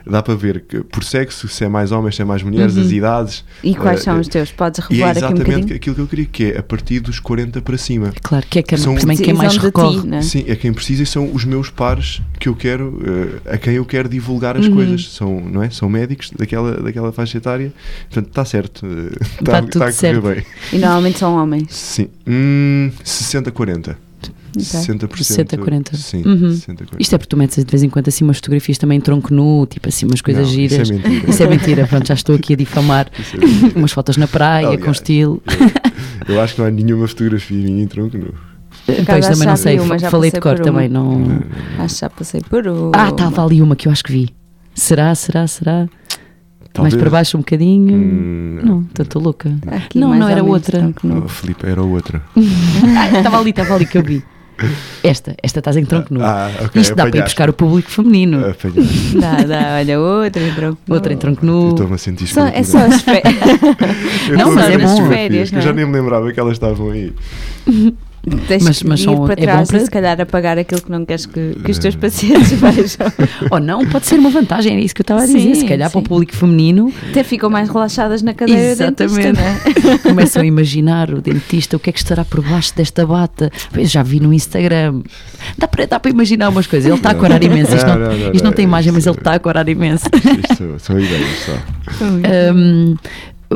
[SPEAKER 1] dá para ver que por sexo, se é mais homens, se é mais mulheres,
[SPEAKER 3] Uhum.
[SPEAKER 1] as idades.
[SPEAKER 3] E quais
[SPEAKER 1] eh,
[SPEAKER 3] são os teus? Podes
[SPEAKER 1] é
[SPEAKER 3] revelar aqui um
[SPEAKER 1] exatamente
[SPEAKER 3] bocadinho?
[SPEAKER 1] aquilo que eu queria, que é a partir dos 40 para cima.
[SPEAKER 4] Claro, que é que,
[SPEAKER 1] São-
[SPEAKER 4] também quem mais recorre.
[SPEAKER 3] ti, é?
[SPEAKER 1] Sim, é quem precisa e são os meus pares que eu quero, eh, a quem eu quero divulgar as
[SPEAKER 4] Uhum.
[SPEAKER 1] coisas. São, não é? São médicos daquela, daquela faixa etária. Portanto, está certo. eh,
[SPEAKER 4] Tá
[SPEAKER 1] Está
[SPEAKER 4] tudo
[SPEAKER 1] a correr
[SPEAKER 4] certo.
[SPEAKER 1] bem.
[SPEAKER 3] E normalmente são homens.
[SPEAKER 1] Sim. Hum, 60-40.
[SPEAKER 3] Ok.
[SPEAKER 1] 60%.
[SPEAKER 4] 60-40.
[SPEAKER 1] Sim,
[SPEAKER 4] Uhum.
[SPEAKER 1] 60-40.
[SPEAKER 4] Isto é porque tu metes de vez em quando assim umas fotografias também em tronco nu, tipo assim umas coisas
[SPEAKER 1] Não,
[SPEAKER 4] giras.
[SPEAKER 1] Isso é mentira.
[SPEAKER 4] Isso é mentira, pronto, já estou aqui a difamar
[SPEAKER 1] é
[SPEAKER 4] umas fotos na praia,
[SPEAKER 1] Aliás,
[SPEAKER 4] com estilo.
[SPEAKER 1] Eu, eu acho que não há nenhuma fotografia minha em tronco nu.
[SPEAKER 4] Pois também não sei,
[SPEAKER 3] uma, já
[SPEAKER 4] falei de cor também,
[SPEAKER 3] uma.
[SPEAKER 4] não.
[SPEAKER 1] Não,
[SPEAKER 3] Acho que já passei por o.
[SPEAKER 4] Ah, estava ali uma que eu acho que vi. Será, será, será? Mais
[SPEAKER 1] Talvez.
[SPEAKER 4] para baixo um bocadinho?
[SPEAKER 1] Hum,
[SPEAKER 4] não, estou louca.
[SPEAKER 3] Aqui
[SPEAKER 4] Não,
[SPEAKER 3] mais
[SPEAKER 4] não
[SPEAKER 3] ou
[SPEAKER 4] era outra.
[SPEAKER 1] Oh, Filipe, era outra.
[SPEAKER 4] Ah, Estava ali, estava ali que eu vi. Esta, esta estás em tronco nu.
[SPEAKER 1] Ah, ok.
[SPEAKER 4] Isto dá para ir
[SPEAKER 1] apanhaste.
[SPEAKER 4] buscar o público feminino.
[SPEAKER 1] Apanhaste.
[SPEAKER 3] Dá, dá, olha, outra em tronco.
[SPEAKER 4] Outra em tronco nu.
[SPEAKER 1] Estou-me a sentir
[SPEAKER 3] Só, é só as férias.
[SPEAKER 4] Não, mas é
[SPEAKER 1] as
[SPEAKER 4] bom.
[SPEAKER 3] Férias,
[SPEAKER 1] que eu
[SPEAKER 3] não
[SPEAKER 1] já
[SPEAKER 3] é?
[SPEAKER 1] nem me lembrava que elas estavam aí.
[SPEAKER 3] Tens
[SPEAKER 4] Mas- mas
[SPEAKER 3] ir
[SPEAKER 4] são-
[SPEAKER 3] para
[SPEAKER 4] é bom
[SPEAKER 3] trás
[SPEAKER 4] para-
[SPEAKER 3] e se calhar apagar aquilo que não queres que, que os teus pacientes vejam.
[SPEAKER 4] Ou não, pode ser uma vantagem, era isso que eu estava a dizer.
[SPEAKER 3] Sim,
[SPEAKER 4] Se calhar para o
[SPEAKER 3] sim.
[SPEAKER 4] público feminino
[SPEAKER 3] Até ficam mais relaxadas na cadeira
[SPEAKER 4] Exatamente.
[SPEAKER 3] dentista, não é?
[SPEAKER 4] começam a imaginar o dentista, o que é que estará por baixo desta bata. Eu já vi no Instagram. Dá para, dá para imaginar umas coisas. Ele está a corar imenso. Isto não,
[SPEAKER 1] Não, não,
[SPEAKER 4] isto não
[SPEAKER 1] não,
[SPEAKER 4] tem imagem, mas ele está a corar imenso.
[SPEAKER 1] Isto são ideias só.
[SPEAKER 4] Um,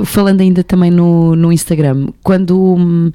[SPEAKER 4] falando ainda também no, no Instagram, quando hum,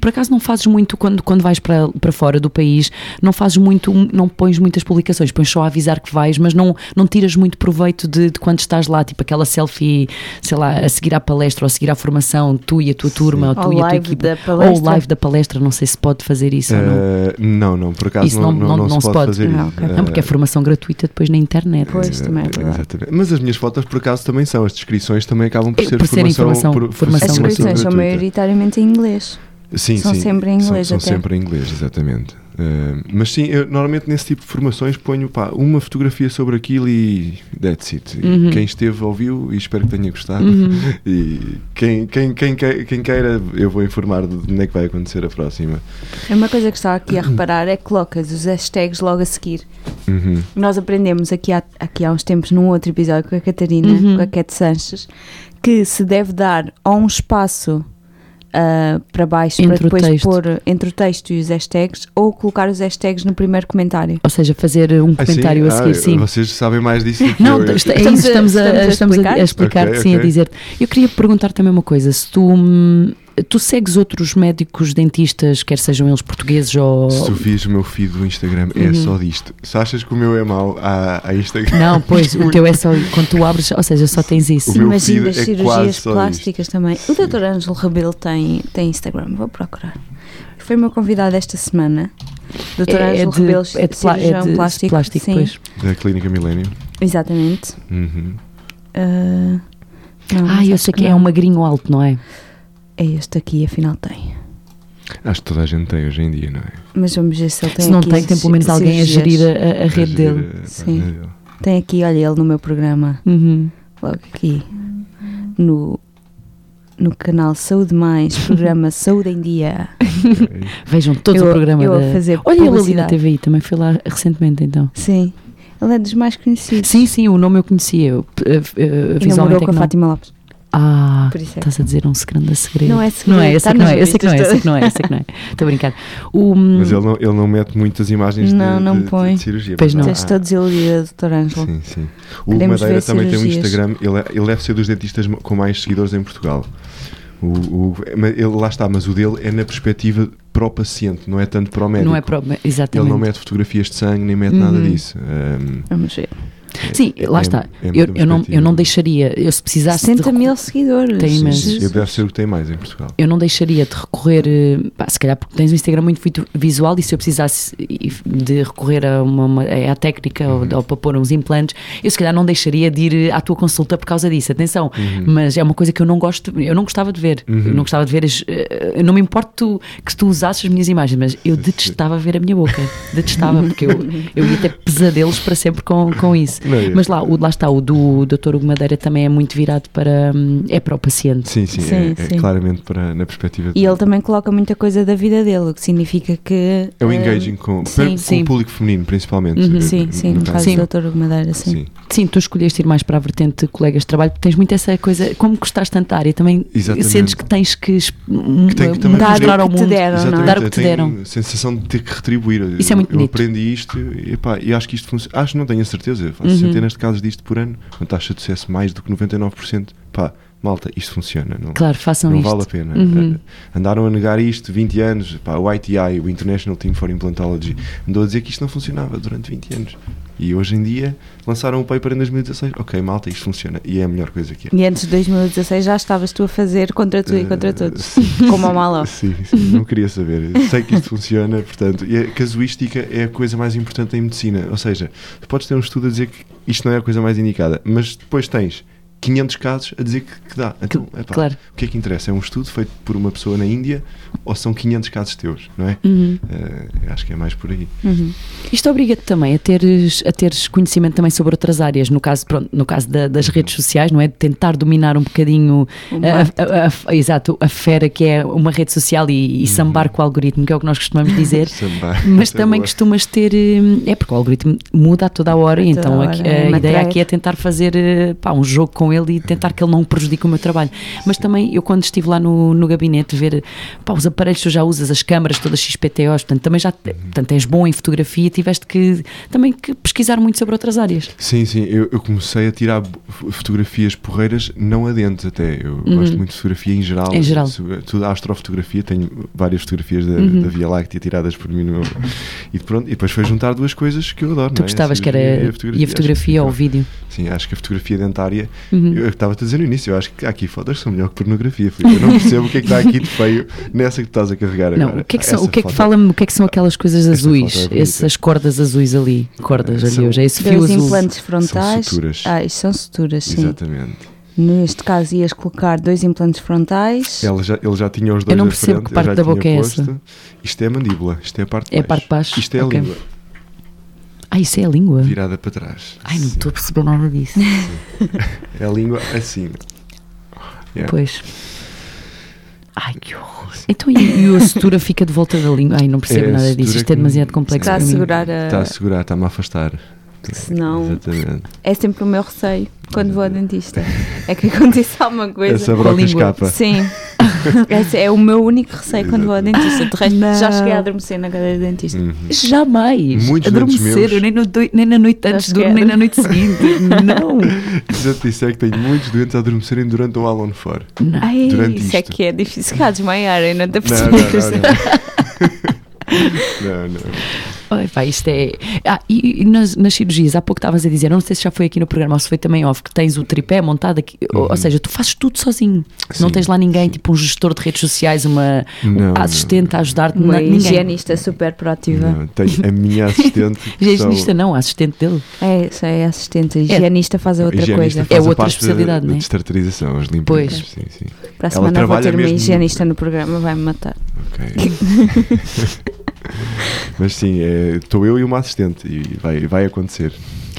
[SPEAKER 4] por acaso não fazes muito quando, quando vais para, para fora do país, não fazes muito, não pões muitas publicações, pões só a avisar que vais, mas não, não tiras muito proveito de, de quando estás lá, tipo aquela selfie, sei lá, a seguir à palestra ou a seguir à formação, tu e a tua turma, ou tu
[SPEAKER 3] Ou
[SPEAKER 4] e a tua
[SPEAKER 3] live
[SPEAKER 4] equipa,
[SPEAKER 3] da palestra.
[SPEAKER 4] ou live da palestra, não sei se pode fazer isso ou não.
[SPEAKER 1] Eh, não, não, por acaso
[SPEAKER 4] Isso
[SPEAKER 1] não,
[SPEAKER 4] não-
[SPEAKER 1] não,
[SPEAKER 4] não-
[SPEAKER 1] não se pode fazer
[SPEAKER 3] Ah,
[SPEAKER 1] isso.
[SPEAKER 3] ok.
[SPEAKER 4] Não, porque é
[SPEAKER 1] Eh,
[SPEAKER 4] formação gratuita depois na internet.
[SPEAKER 3] Pois, também é verdade.
[SPEAKER 1] Exatamente. Mas as minhas fotos, por acaso, também são. As descrições também acabam por
[SPEAKER 4] Eh,
[SPEAKER 1] ser
[SPEAKER 4] por serem
[SPEAKER 1] formação,
[SPEAKER 4] informação-
[SPEAKER 1] por-
[SPEAKER 4] formação
[SPEAKER 3] As descrições são
[SPEAKER 1] gratuita.
[SPEAKER 3] maioritariamente em inglês.
[SPEAKER 1] Sim,
[SPEAKER 3] São
[SPEAKER 1] sim.
[SPEAKER 3] sempre em
[SPEAKER 1] São-
[SPEAKER 3] inglês
[SPEAKER 1] São,
[SPEAKER 3] até.
[SPEAKER 1] sempre em inglês, exatamente. Eh, mas sim, eu normalmente nesse tipo de formações ponho pá, uma fotografia sobre aquilo e that's it.
[SPEAKER 4] Uhum.
[SPEAKER 1] Quem esteve ouviu e espero que tenha gostado.
[SPEAKER 4] Uhum.
[SPEAKER 1] E quem, quem, quem, que- quem queira, eu vou informar de onde é que vai acontecer a próxima.
[SPEAKER 3] É Uma coisa que estava aqui a reparar é que colocas os hashtags logo a seguir.
[SPEAKER 1] Uhum.
[SPEAKER 3] Nós aprendemos aqui há, aqui há uns tempos, num outro episódio com a Catarina,
[SPEAKER 4] Uhum.
[SPEAKER 3] com a Cat Sanches, que se deve dar ou um espaço ah, para baixo
[SPEAKER 4] Entre
[SPEAKER 3] para depois
[SPEAKER 4] texto.
[SPEAKER 3] pôr entre o texto e os hashtags, ou colocar os hashtags no primeiro comentário.
[SPEAKER 4] Ou seja, fazer um
[SPEAKER 1] Ah,
[SPEAKER 4] comentário a
[SPEAKER 1] Ah,
[SPEAKER 4] seguir, sim.
[SPEAKER 1] Vocês sabem mais disso do que
[SPEAKER 4] Não,
[SPEAKER 1] eu.
[SPEAKER 4] é
[SPEAKER 3] Estamos
[SPEAKER 4] isso,
[SPEAKER 3] a-
[SPEAKER 4] estamos a,
[SPEAKER 3] estamos a
[SPEAKER 4] a-
[SPEAKER 3] explicar?
[SPEAKER 4] a explicar,
[SPEAKER 1] Ok,
[SPEAKER 4] sim, a
[SPEAKER 1] ok.
[SPEAKER 4] dizer. Eu queria perguntar também uma coisa: se tu, hum, tu segues outros médicos dentistas, quer sejam eles portugueses ou.
[SPEAKER 1] Se tu o meu feed do Instagram, é
[SPEAKER 4] Uhum.
[SPEAKER 1] só disto. Se achas que o meu é mau, há, há Instagram.
[SPEAKER 4] Não, pois, o teu é só quando tu abres, ou seja, só tens isso.
[SPEAKER 1] O meu
[SPEAKER 3] Imagina
[SPEAKER 1] feed
[SPEAKER 3] as
[SPEAKER 1] é
[SPEAKER 3] cirurgias plásticas também. O Dr. Ângelo Rebelo tem, tem Instagram, vou procurar. Foi o meu convidado esta semana. Dr.
[SPEAKER 4] É- é
[SPEAKER 3] Ângelo
[SPEAKER 4] de-
[SPEAKER 3] Rebelo,
[SPEAKER 4] é de pla- é
[SPEAKER 3] cirurgião
[SPEAKER 4] de
[SPEAKER 3] plástico.
[SPEAKER 4] plástico,
[SPEAKER 3] sim,
[SPEAKER 4] pois.
[SPEAKER 1] Da Clínica Millennium.
[SPEAKER 3] exatamente.
[SPEAKER 1] Uhum.
[SPEAKER 3] Ah, não,
[SPEAKER 4] Ah, eu sei que é um magrinho alto, não é?
[SPEAKER 3] É este aqui, afinal tem.
[SPEAKER 1] Acho que toda a gente tem hoje em dia, não é?
[SPEAKER 3] Mas vamos ver se ele tem
[SPEAKER 4] Se não
[SPEAKER 3] aqui
[SPEAKER 4] tem, tem pelo menos
[SPEAKER 3] ci-
[SPEAKER 4] alguém a gerir a, a- a rede
[SPEAKER 1] gerir
[SPEAKER 4] dele.
[SPEAKER 1] a
[SPEAKER 3] Sim.
[SPEAKER 1] dele.
[SPEAKER 3] Tem aqui, olha, ele no meu programa,
[SPEAKER 4] Uhum.
[SPEAKER 3] logo aqui, no, no canal Saúde Mais, programa Saúde em Dia.
[SPEAKER 4] Vejam todos
[SPEAKER 3] Eu-
[SPEAKER 4] o programa
[SPEAKER 3] eu a
[SPEAKER 4] da...
[SPEAKER 3] fazer
[SPEAKER 4] Olha ele ali na. TVI, também foi lá recentemente então.
[SPEAKER 3] Sim, ele é dos mais conhecidos.
[SPEAKER 4] Sim, sim, o nome eu conhecia. Eu, eh, eh,
[SPEAKER 3] E namorou
[SPEAKER 4] é
[SPEAKER 3] com a. Fátima Lopes.
[SPEAKER 4] Ah,
[SPEAKER 3] Por isso é.
[SPEAKER 4] estás a dizer um segredo a segredo.
[SPEAKER 3] Não é segredo,
[SPEAKER 4] Não é,
[SPEAKER 3] está
[SPEAKER 4] sei que não é, que não é,
[SPEAKER 3] revistas
[SPEAKER 4] que não é, sei que não é. Estou a brincar. O,
[SPEAKER 1] Mas ele não, ele não mete muitas imagens de-
[SPEAKER 3] Não, não
[SPEAKER 1] de,
[SPEAKER 3] põe.
[SPEAKER 1] de cirurgia.
[SPEAKER 4] Pois não.
[SPEAKER 3] Estou desiludida, Dr. Ângelo.
[SPEAKER 1] Sim, sim. O
[SPEAKER 3] Queremos
[SPEAKER 1] Madeira também tem um
[SPEAKER 3] cirurgias.
[SPEAKER 1] Instagram. Ele, é- ele deve ser dos dentistas com mais seguidores em Portugal. O, o- ele, lá está, mas o dele é na perspectiva para o paciente, não é tanto para o médico.
[SPEAKER 4] não é próprio,
[SPEAKER 1] Ele
[SPEAKER 4] exatamente.
[SPEAKER 1] não mete fotografias de sangue, nem mete nada
[SPEAKER 4] Uhum.
[SPEAKER 1] disso. Um,
[SPEAKER 3] Vamos ver.
[SPEAKER 4] Sim,
[SPEAKER 1] é-
[SPEAKER 4] lá
[SPEAKER 1] é-
[SPEAKER 4] está.
[SPEAKER 1] é
[SPEAKER 4] eu, eu, não, eu não deixaria, eu se precisasse de
[SPEAKER 3] 60
[SPEAKER 4] recu-
[SPEAKER 3] mil seguidores.
[SPEAKER 4] Tem imensos.
[SPEAKER 3] Jesus.
[SPEAKER 1] Ele deve ser o que tem mais em Portugal.
[SPEAKER 4] eu não deixaria de recorrer, pá, se calhar porque tens um Instagram muito vi- visual e se eu precisasse de recorrer a uma, uma- à técnica ou, ou para pôr uns implantes, eu se calhar não deixaria de ir à tua consulta por causa disso, atenção, mas é uma coisa que eu não gosto, eu não gostava de ver,
[SPEAKER 1] Uhum.
[SPEAKER 4] eu não gostava de ver, as, eh, eu não me importo que tu usasses as minhas imagens, mas eu detestava ver a minha boca, detestava, porque eu, eu ia ter pesadelos para sempre com, com isso.
[SPEAKER 1] Não, eu-
[SPEAKER 4] Mas lá, o, lá está, o do Dr. Hugo Madeira também é muito virado para, hum, é para o paciente.
[SPEAKER 1] Sim, sim,
[SPEAKER 3] Sim,
[SPEAKER 1] é, é
[SPEAKER 3] sim.
[SPEAKER 1] claramente para, na perspectiva
[SPEAKER 3] E ele também coloca muita coisa da vida dele, o que significa que.
[SPEAKER 1] É o
[SPEAKER 3] eh,
[SPEAKER 1] engaging com,
[SPEAKER 3] sim,
[SPEAKER 1] com
[SPEAKER 4] sim.
[SPEAKER 1] o público feminino, principalmente.
[SPEAKER 4] Uhum.
[SPEAKER 1] eh,
[SPEAKER 3] Sim, sim, no caso
[SPEAKER 4] Sim.
[SPEAKER 3] do Dr. Hugo Madeira, sim.
[SPEAKER 1] Sim.
[SPEAKER 4] Sim, tu escolheste ir mais para a vertente de colegas de trabalho, porque tens muito essa coisa, como gostaste tanto da área, também
[SPEAKER 1] Exatamente.
[SPEAKER 4] sentes que tens que,
[SPEAKER 1] Que tem que
[SPEAKER 3] Dar
[SPEAKER 1] fazer-
[SPEAKER 4] mostrar ao
[SPEAKER 3] o que te
[SPEAKER 4] mundo.
[SPEAKER 3] deram, não é?
[SPEAKER 1] Exatamente,
[SPEAKER 4] Dar o que
[SPEAKER 1] eu
[SPEAKER 4] te
[SPEAKER 1] tenho
[SPEAKER 4] deram.
[SPEAKER 1] a sensação de ter que retribuir.
[SPEAKER 4] Isso é muito
[SPEAKER 1] eu, eu
[SPEAKER 4] bonito.
[SPEAKER 1] aprendi isto e, epá, e acho que isto funciona. Acho, não tenho a certeza. Faço
[SPEAKER 4] Uhum.
[SPEAKER 1] centenas de casos disto por ano. Uma taxa de sucesso mais do que 99%. Pá, malta, isto funciona. Não,
[SPEAKER 4] Claro, façam
[SPEAKER 1] não
[SPEAKER 4] isto.
[SPEAKER 1] vale a pena.
[SPEAKER 4] Uhum.
[SPEAKER 1] Andaram a negar isto 20 anos. Pá, o ITI, o International Team for Implantology, andou a dizer que isto não funcionava durante 20 anos. E hoje em dia lançaram o paper em 2016. Ok, malta, isto funciona. E é a melhor coisa que é.
[SPEAKER 3] E antes de 2016 já estavas tu a fazer contra tu e contra
[SPEAKER 1] Eh,
[SPEAKER 3] todos.
[SPEAKER 1] sim.
[SPEAKER 3] Como a mala.
[SPEAKER 1] Sim, sim, não queria saber. Sei que isto funciona, portanto, e a casuística é a coisa mais importante em medicina. Ou seja, tu podes ter um estudo a dizer que isto não é a coisa mais indicada, mas depois tens 500 casos a dizer que, que dá. Então, epá,
[SPEAKER 4] claro.
[SPEAKER 1] o que é que interessa? É um estudo feito por uma pessoa na Índia ou são 500 casos teus, não é?
[SPEAKER 4] Uhum.
[SPEAKER 1] Eh, acho que é mais por aí.
[SPEAKER 3] Uhum.
[SPEAKER 4] Isto obriga-te também a teres, a teres conhecimento também sobre outras áreas, no caso, pronto, no caso da- das redes sociais, não é? De tentar dominar um bocadinho a, a- a- a- exato, a fera que é uma rede social e, e sambar com o algoritmo, que é o que nós costumamos dizer.
[SPEAKER 1] Samba.
[SPEAKER 4] Mas
[SPEAKER 1] é
[SPEAKER 4] também
[SPEAKER 1] boa.
[SPEAKER 4] costumas ter. hum, É porque o algoritmo muda a toda a hora, e
[SPEAKER 3] A toda
[SPEAKER 4] então
[SPEAKER 3] hora, é
[SPEAKER 4] a
[SPEAKER 3] uma
[SPEAKER 4] ideia aqui é tentar fazer eh, pá, um jogo com ele e tentar que ele não prejudique o meu trabalho. Mas também, eu quando estive lá no, no gabinete, ver pá, os aparelhos que tu já usas, as câmaras todas XPTOs, portanto, também já portanto, és bom em fotografia, tiveste que também que pesquisar muito sobre outras áreas.
[SPEAKER 1] Sim, sim, eu, eu comecei a tirar fotografias porreiras, não adentro até. Eu gosto muito de fotografia em geral.
[SPEAKER 4] Uhum. Em geral.
[SPEAKER 1] Tudo astrofotografia, tenho várias fotografias da,
[SPEAKER 4] Uhum.
[SPEAKER 1] da Via Láctea tiradas por mim. No, e, pronto, e depois foi juntar duas coisas que eu adoro.
[SPEAKER 4] Tu
[SPEAKER 1] é?
[SPEAKER 4] gostavas que era
[SPEAKER 1] cirurgia
[SPEAKER 4] e a fotografia ou o vídeo.
[SPEAKER 1] Sim, acho que a fotografia dentária,
[SPEAKER 4] Uhum.
[SPEAKER 1] eu estava a dizer no início, eu acho que há aqui fotos são melhor que pornografia. Filipe. Eu não percebo o que é que está aqui de feio nessa que tu estás a carregar agora.
[SPEAKER 4] Não, o que é que, são, o que, é que
[SPEAKER 1] foto-
[SPEAKER 4] fala-me, o que é que são aquelas coisas
[SPEAKER 1] Essa
[SPEAKER 4] azuis,
[SPEAKER 1] é
[SPEAKER 4] essas cordas azuis ali, cordas ali,
[SPEAKER 1] são-
[SPEAKER 4] hoje é esse fio azul.
[SPEAKER 3] implantes frontais.
[SPEAKER 1] suturas.
[SPEAKER 3] Ah, isto são suturas, sim.
[SPEAKER 1] Exatamente.
[SPEAKER 3] Neste caso, ias colocar dois implantes frontais.
[SPEAKER 1] Ele já, ele já tinha os dois
[SPEAKER 4] Eu não percebo
[SPEAKER 1] frente,
[SPEAKER 4] que parte da boca é essa.
[SPEAKER 1] posto. Isto é a mandíbula, isto é a parte de
[SPEAKER 4] É a
[SPEAKER 1] baixo.
[SPEAKER 4] parte de baixo,
[SPEAKER 1] Isto é a
[SPEAKER 4] ok.
[SPEAKER 1] língua,
[SPEAKER 4] Ah, isso é a língua?
[SPEAKER 1] virada para trás.
[SPEAKER 4] Ai, não estou a perceber nada disso.
[SPEAKER 1] É a língua assim. Yeah.
[SPEAKER 4] Pois. Ai, que horror. Então e, e a sutura fica de volta da língua? Ai, não percebo
[SPEAKER 1] É
[SPEAKER 4] nada disso. Isto é demasiado complexo
[SPEAKER 3] Está a
[SPEAKER 4] para mim.
[SPEAKER 3] segurar a.
[SPEAKER 1] Está a segurar, está-me a afastar.
[SPEAKER 3] Senão-
[SPEAKER 1] Exatamente.
[SPEAKER 3] É sempre o meu receio quando vou ao dentista. É que aconteça alguma coisa.
[SPEAKER 1] Essa
[SPEAKER 4] com a
[SPEAKER 1] broca
[SPEAKER 4] língua.
[SPEAKER 1] escapa.
[SPEAKER 3] Sim. Esse é o meu único receio quando vou ao dentista. De resto,
[SPEAKER 4] Não.
[SPEAKER 3] já cheguei a adormecer na cadeira de dentista.
[SPEAKER 1] Uhum.
[SPEAKER 4] Jamais.
[SPEAKER 1] Muitos
[SPEAKER 4] Adormecer, eu nem, no nem na noite antes
[SPEAKER 3] é.
[SPEAKER 4] nem na noite seguinte. Não.
[SPEAKER 1] Já te disse é que tenho muitos doentes a adormecerem durante o Alone For.
[SPEAKER 4] não.
[SPEAKER 3] Ai,
[SPEAKER 1] Durante
[SPEAKER 3] isso é
[SPEAKER 1] isto.
[SPEAKER 3] que é difícil. Ficar a desmaiar, eu não te
[SPEAKER 1] Não,
[SPEAKER 3] percebes.
[SPEAKER 1] não, não. não, não.
[SPEAKER 4] Ai, pá, isto é. Ah, e, e nas, nas cirurgias, há pouco estavas a dizer, não sei se já foi aqui no programa ou se foi também off, que tens o tripé montado aqui, ou, ou seja, tu fazes tudo sozinho. Não
[SPEAKER 1] Sim,
[SPEAKER 4] tens lá ninguém,
[SPEAKER 1] sim.
[SPEAKER 4] tipo um gestor de redes sociais, uma
[SPEAKER 1] Não,
[SPEAKER 4] assistente a ajudar-te,
[SPEAKER 3] Uma
[SPEAKER 4] na- ninguém.
[SPEAKER 3] higienista super proativa.
[SPEAKER 1] Não, tenho a minha assistente.
[SPEAKER 4] Higienista
[SPEAKER 1] são-
[SPEAKER 4] não, a assistente dele.
[SPEAKER 3] É, isso é assistente. A higienista faz a outra
[SPEAKER 1] higienista
[SPEAKER 3] coisa.
[SPEAKER 1] faz
[SPEAKER 4] É
[SPEAKER 1] a
[SPEAKER 4] outra
[SPEAKER 1] parte
[SPEAKER 4] especialidade,
[SPEAKER 1] da,
[SPEAKER 4] né?
[SPEAKER 1] da destartarização, as limpezas.
[SPEAKER 4] Pois.
[SPEAKER 1] Sim, sim.
[SPEAKER 3] Para a
[SPEAKER 1] Ela
[SPEAKER 3] semana vou ter uma higienista no programa, vai-me matar.
[SPEAKER 1] Ok. Mas sim, é, estou eu e uma assistente e vai, vai acontecer.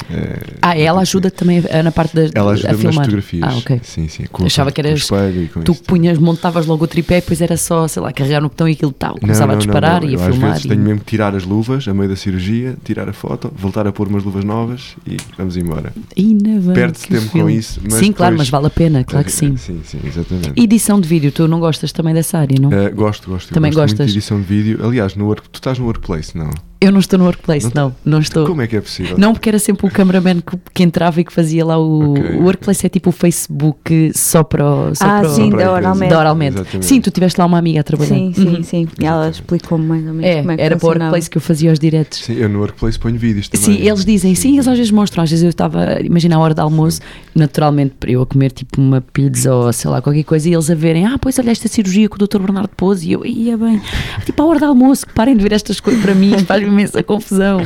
[SPEAKER 1] É,
[SPEAKER 4] Ah, ela ajuda também na parte da
[SPEAKER 1] Ela
[SPEAKER 4] a
[SPEAKER 1] ajuda-me nas fotografias.
[SPEAKER 4] Ah, ok.
[SPEAKER 1] Sim, sim. Com,
[SPEAKER 4] Achava
[SPEAKER 1] com,
[SPEAKER 4] que
[SPEAKER 1] com
[SPEAKER 4] eras-
[SPEAKER 1] com
[SPEAKER 4] Tu
[SPEAKER 1] isto.
[SPEAKER 4] punhas, montavas logo o tripé e depois era só, sei lá, carregar no botão e aquilo tal.
[SPEAKER 1] Não,
[SPEAKER 4] Começava
[SPEAKER 1] não,
[SPEAKER 4] a disparar
[SPEAKER 1] não, não.
[SPEAKER 4] e a filmar.
[SPEAKER 1] Às vezes
[SPEAKER 4] e-
[SPEAKER 1] tenho mesmo que tirar as luvas a meio da cirurgia, tirar a foto, voltar a pôr umas luvas novas e vamos embora. Perde-se tempo com
[SPEAKER 4] filme.
[SPEAKER 1] isso, mas
[SPEAKER 4] sim, claro,
[SPEAKER 1] depois-
[SPEAKER 4] mas vale a pena, claro que sim.
[SPEAKER 1] Sim, sim, exatamente.
[SPEAKER 4] Edição de vídeo, tu não gostas também dessa área, não?
[SPEAKER 1] Eh, gosto, gosto.
[SPEAKER 4] Também
[SPEAKER 1] gosto
[SPEAKER 4] gostas?
[SPEAKER 1] De edição de vídeo. Aliás, no work, tu estás no workplace, não?
[SPEAKER 4] Eu não estou no workplace,
[SPEAKER 1] Não
[SPEAKER 4] não, não estou.
[SPEAKER 1] Como é que é possível?
[SPEAKER 4] Não, porque era sempre o cameraman que, que entrava e que fazia lá o.
[SPEAKER 1] Ok.
[SPEAKER 4] O workplace é tipo o Facebook só para o. Só
[SPEAKER 3] Ah,
[SPEAKER 4] para o-
[SPEAKER 3] sim,
[SPEAKER 1] para a
[SPEAKER 3] da. Oralmed.
[SPEAKER 4] da Oralmente.
[SPEAKER 1] Exatamente.
[SPEAKER 4] Sim, tu tiveste lá uma amiga a trabalhar.
[SPEAKER 3] Sim, sim,
[SPEAKER 4] Uhum.
[SPEAKER 3] sim. E ela explicou-me mais ou menos
[SPEAKER 4] É,
[SPEAKER 3] como é que
[SPEAKER 4] era para o workplace que eu fazia os diretos.
[SPEAKER 1] Sim, eu no workplace ponho vídeos também.
[SPEAKER 4] Sim, eles dizem, sim, eles às vezes mostram, às vezes eu estava, imagina a hora de almoço, naturalmente eu a comer tipo uma pizza ou sei lá, qualquer coisa, e eles a verem, ah, pois olha esta cirurgia que o Dr. Bernardo pôs, e eu, ia bem, tipo a hora de almoço, que parem de ver estas coisas para mim, faz-me imensa confusão.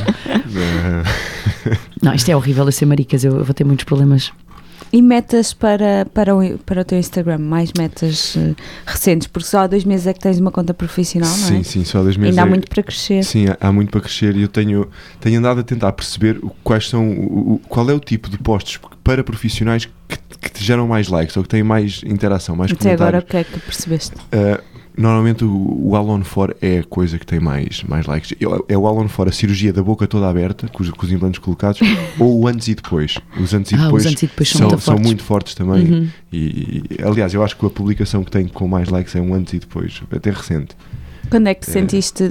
[SPEAKER 1] Não.
[SPEAKER 4] Isto é horrível, eu ser maricas, eu, eu vou ter muitos problemas.
[SPEAKER 3] E metas para, para, o, para o teu Instagram? Mais metas eh, recentes? Porque só há dois meses é que tens uma conta profissional, não é?
[SPEAKER 1] Sim, sim, só dois meses.
[SPEAKER 3] Ainda há
[SPEAKER 1] é-
[SPEAKER 3] muito para crescer.
[SPEAKER 1] Sim, há, há muito para crescer e eu tenho, tenho andado a tentar perceber quais são, o, o- qual é o tipo de postos para profissionais que, que te geram mais likes ou que têm mais interação, mais
[SPEAKER 3] Até agora
[SPEAKER 1] comentários.
[SPEAKER 3] o que é que percebeste?
[SPEAKER 1] Uh, normalmente o, o Alone For é a coisa que tem mais, mais likes. É, o Alone For, a cirurgia da boca toda aberta, com os, com os implantes colocados, ou o antes e depois. Os antes e
[SPEAKER 4] Ah,
[SPEAKER 1] depois,
[SPEAKER 4] antes e depois são
[SPEAKER 1] são,
[SPEAKER 4] muito
[SPEAKER 1] são
[SPEAKER 4] fortes.
[SPEAKER 1] muito fortes também.
[SPEAKER 4] Uhum.
[SPEAKER 1] E, aliás, eu acho que a publicação que tem com mais likes é um antes e depois, até recente.
[SPEAKER 3] Quando é que
[SPEAKER 1] É.
[SPEAKER 3] sentiste,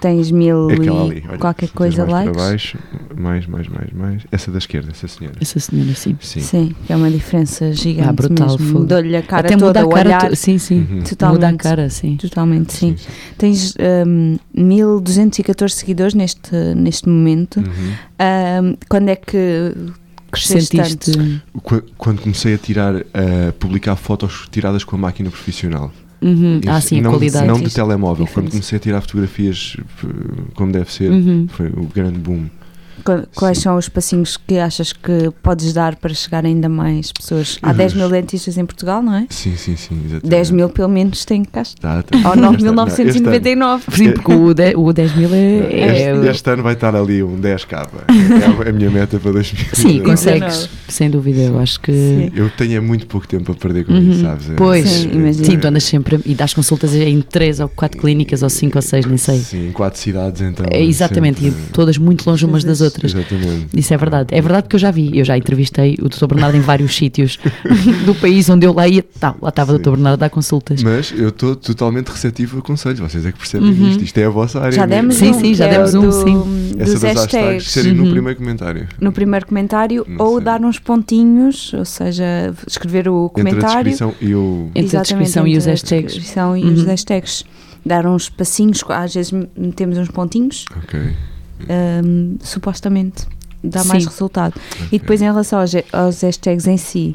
[SPEAKER 3] tens mil
[SPEAKER 1] É
[SPEAKER 3] e
[SPEAKER 1] ali. olha,
[SPEAKER 3] qualquer coisa
[SPEAKER 1] mais
[SPEAKER 3] likes?
[SPEAKER 1] Para baixo, mais, mais, mais, mais. Essa da esquerda, essa senhora.
[SPEAKER 4] Essa senhora, sim.
[SPEAKER 1] Sim.
[SPEAKER 3] Sim, é uma diferença gigante
[SPEAKER 4] Ah, brutal.
[SPEAKER 3] Mudou-lhe a cara
[SPEAKER 4] Até muda
[SPEAKER 3] toda,
[SPEAKER 4] a
[SPEAKER 3] o
[SPEAKER 4] cara,
[SPEAKER 3] olhar,
[SPEAKER 4] sim, sim.
[SPEAKER 1] Uhum.
[SPEAKER 3] totalmente.
[SPEAKER 4] Muda a cara, sim.
[SPEAKER 3] Totalmente, sim.
[SPEAKER 1] Sim, sim.
[SPEAKER 3] Tens hum, 1214 seguidores neste, neste momento.
[SPEAKER 1] Uhum.
[SPEAKER 3] Hum, quando é que cresceste
[SPEAKER 4] Sentiste.
[SPEAKER 3] tanto?
[SPEAKER 1] Quando comecei a tirar, a publicar fotos tiradas com a máquina profissional.
[SPEAKER 4] Uhum. Ah, sim, a
[SPEAKER 1] não,
[SPEAKER 4] qualidade.
[SPEAKER 1] Não de telemóvel. Quando comecei a tirar fotografias eh, como deve ser,
[SPEAKER 4] Uhum.
[SPEAKER 1] foi o grande boom.
[SPEAKER 3] Qu- Quais
[SPEAKER 1] Sim.
[SPEAKER 3] são os passinhos que achas que podes dar para chegar ainda mais pessoas? Há
[SPEAKER 1] Eu
[SPEAKER 3] 10
[SPEAKER 1] vejo-
[SPEAKER 3] mil dentistas em Portugal, não é?
[SPEAKER 1] Sim, sim, sim, exatamente.
[SPEAKER 3] 10 mil pelo menos têm que cá estar.
[SPEAKER 1] Tá, tá.
[SPEAKER 3] Ou
[SPEAKER 1] Este ano- não, este ano-
[SPEAKER 3] 9.999.
[SPEAKER 4] Sim, porque o, de, o 10 mil é.
[SPEAKER 1] Este,
[SPEAKER 4] é-
[SPEAKER 1] este ano vai estar ali um 10k. É a minha meta para 2000.
[SPEAKER 4] Sim, consegues, sem dúvida. Eu acho que.
[SPEAKER 3] Sim.
[SPEAKER 1] Eu tenho é muito pouco tempo a perder com
[SPEAKER 4] Uhum.
[SPEAKER 1] isso, sabes? É-
[SPEAKER 4] Pois,
[SPEAKER 3] Sim,
[SPEAKER 1] é-
[SPEAKER 3] imagino.
[SPEAKER 4] Sim, tu andas sempre e dás consultas em três ou quatro clínicas, ou cinco ou seis, nem sei.
[SPEAKER 1] Sim, em quatro cidades então.
[SPEAKER 4] É, exatamente,
[SPEAKER 1] sempre-
[SPEAKER 4] e todas muito longe umas das outras.
[SPEAKER 1] Exatamente.
[SPEAKER 4] Isso é verdade. É verdade porque eu já vi, eu já entrevistei o Dr. Bernardo em vários sítios do país onde eu lá ia. Tá, lá estava o
[SPEAKER 1] Sim.
[SPEAKER 4] Dr. Bernardo a dar consultas.
[SPEAKER 1] Mas eu estou totalmente receptivo a conselhos. Vocês é que percebem
[SPEAKER 4] Uhum.
[SPEAKER 1] isto. Isto é a vossa área.
[SPEAKER 3] Já
[SPEAKER 1] mesmo.
[SPEAKER 3] demos
[SPEAKER 4] Sim,
[SPEAKER 3] um,
[SPEAKER 4] sim, já
[SPEAKER 3] que é
[SPEAKER 4] demos
[SPEAKER 3] o
[SPEAKER 4] um,
[SPEAKER 3] do-
[SPEAKER 4] sim.
[SPEAKER 1] Essa
[SPEAKER 3] dos
[SPEAKER 1] das hashtags
[SPEAKER 3] hashtags
[SPEAKER 1] serem
[SPEAKER 4] Uhum.
[SPEAKER 1] no primeiro comentário.
[SPEAKER 3] no primeiro comentário
[SPEAKER 1] Não
[SPEAKER 3] ou
[SPEAKER 1] sei.
[SPEAKER 3] dar uns pontinhos, ou seja, escrever o
[SPEAKER 1] Entre a
[SPEAKER 3] comentário.
[SPEAKER 1] descrição e o.
[SPEAKER 4] Entre a descrição e os
[SPEAKER 3] entre a
[SPEAKER 4] hashtags.
[SPEAKER 3] descrição e os
[SPEAKER 4] Uhum.
[SPEAKER 3] hashtags. Dar uns passinhos, às vezes metemos uns pontinhos,
[SPEAKER 1] Ok.
[SPEAKER 3] Hum, supostamente dá
[SPEAKER 4] Sim.
[SPEAKER 3] mais resultado. E depois em relação aos, aos hashtags em si,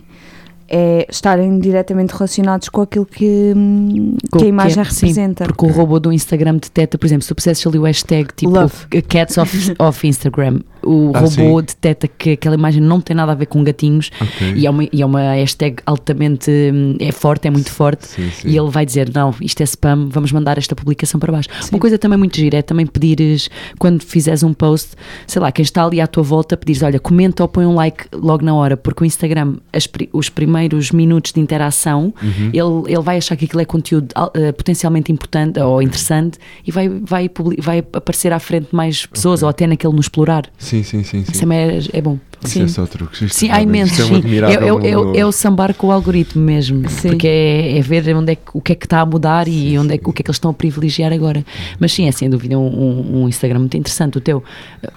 [SPEAKER 3] é estarem diretamente relacionados com aquilo que, hum,
[SPEAKER 4] Com
[SPEAKER 3] que a imagem
[SPEAKER 4] é- sim,
[SPEAKER 3] representa.
[SPEAKER 4] porque o robô do Instagram detecta, por exemplo, se tu pusesses ali o hashtag tipo
[SPEAKER 3] Love.
[SPEAKER 4] Cats of, of Instagram, o
[SPEAKER 1] Ah,
[SPEAKER 4] robô
[SPEAKER 1] sim.
[SPEAKER 4] detecta que aquela imagem não tem nada a ver com gatinhos
[SPEAKER 1] Ok.
[SPEAKER 4] e é uma, e é uma hashtag altamente hum, é forte, é muito forte.
[SPEAKER 1] Sim, sim.
[SPEAKER 4] E ele vai dizer: Não, isto é spam, vamos mandar esta publicação para baixo. Uma coisa também muito gira é também pedires, quando fizeres um post, sei lá, quem está ali à tua volta, pedires: Olha, comenta ou põe um like logo na hora, porque o Instagram, as os primeiros minutos de interação,
[SPEAKER 1] Uhum.
[SPEAKER 4] ele, ele vai achar que aquilo é conteúdo eh, potencialmente importante ou interessante e vai, vai, vai aparecer à frente mais pessoas
[SPEAKER 1] Ok.
[SPEAKER 4] ou até naquele no explorar.
[SPEAKER 1] Sim, sim, sim.
[SPEAKER 4] Isso
[SPEAKER 1] sim.
[SPEAKER 4] também é, é bom.
[SPEAKER 1] Isso é só truques. Isto
[SPEAKER 4] Sim, há imensos.
[SPEAKER 1] é um
[SPEAKER 4] sim. É, é, é, é o sambar com o algoritmo mesmo.
[SPEAKER 3] Sim.
[SPEAKER 4] Porque é, é ver onde é que, o que é que está a mudar e onde é, que- o que é que eles estão a privilegiar agora. Mas sim, é sem dúvida um, um- um Instagram muito interessante. O teu.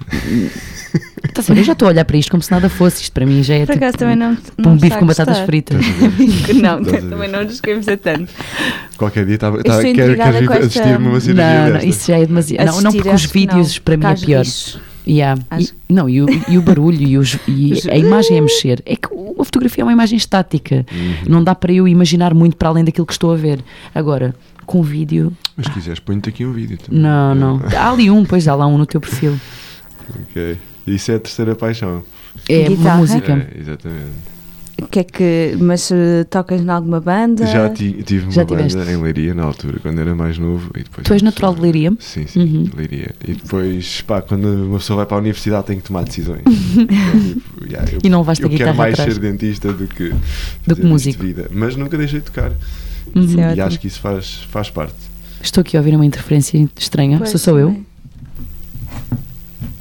[SPEAKER 4] Ver? Eu já estou a olhar para isto como se nada fosse. Isto para mim já é
[SPEAKER 3] Por
[SPEAKER 4] tipo
[SPEAKER 3] acaso também não,
[SPEAKER 4] um
[SPEAKER 3] não
[SPEAKER 4] bife
[SPEAKER 3] está a
[SPEAKER 4] com batatas fritas.
[SPEAKER 3] não, também não nos queremos a tanto.
[SPEAKER 1] Qualquer dia estava.
[SPEAKER 3] Estou
[SPEAKER 1] Quero,
[SPEAKER 3] esta-
[SPEAKER 1] assistir-me uma cirurgia
[SPEAKER 4] Não, não,
[SPEAKER 1] desta.
[SPEAKER 4] isso já é demasiado. Não, não porque os vídeos
[SPEAKER 3] não,
[SPEAKER 4] para mim é pior. Yeah.
[SPEAKER 3] Acho-
[SPEAKER 4] E, não, e o, e o barulho e, os- e a imagem a mexer. É que uma fotografia é uma imagem estática.
[SPEAKER 1] Uhum.
[SPEAKER 4] Não dá para eu imaginar muito para além daquilo que estou a ver. Agora, com vídeo,
[SPEAKER 1] Mas se quiseres, ponho-te aqui um vídeo também.
[SPEAKER 4] não, não. Há ali um, pois há lá um no teu perfil.
[SPEAKER 1] Ok. Isso é a terceira paixão.
[SPEAKER 4] É uma
[SPEAKER 3] Guitarra?
[SPEAKER 4] música.
[SPEAKER 1] É, exatamente.
[SPEAKER 3] Que é que. Mas eh, tocas em alguma banda?
[SPEAKER 1] Já ti- tive uma
[SPEAKER 4] Já
[SPEAKER 1] banda
[SPEAKER 4] tiveste?
[SPEAKER 1] em Leiria na altura, quando era mais novo. E depois
[SPEAKER 4] Tu és natural de Leiria?
[SPEAKER 1] Sim, sim,
[SPEAKER 4] Uhum.
[SPEAKER 1] Leiria. E depois, pá, quando uma pessoa vai para a universidade tem que tomar decisões. Então, tipo, yeah, eu,
[SPEAKER 4] E não levaste a
[SPEAKER 1] eu quero mais
[SPEAKER 4] atrás.
[SPEAKER 1] ser dentista do que,
[SPEAKER 4] Do que músico.
[SPEAKER 1] vida. Mas nunca deixei de tocar.
[SPEAKER 4] Uhum.
[SPEAKER 1] E acho que isso faz, faz parte.
[SPEAKER 4] Estou aqui a ouvir uma interferência estranha.
[SPEAKER 3] Pois,
[SPEAKER 4] Sou só eu?
[SPEAKER 3] também.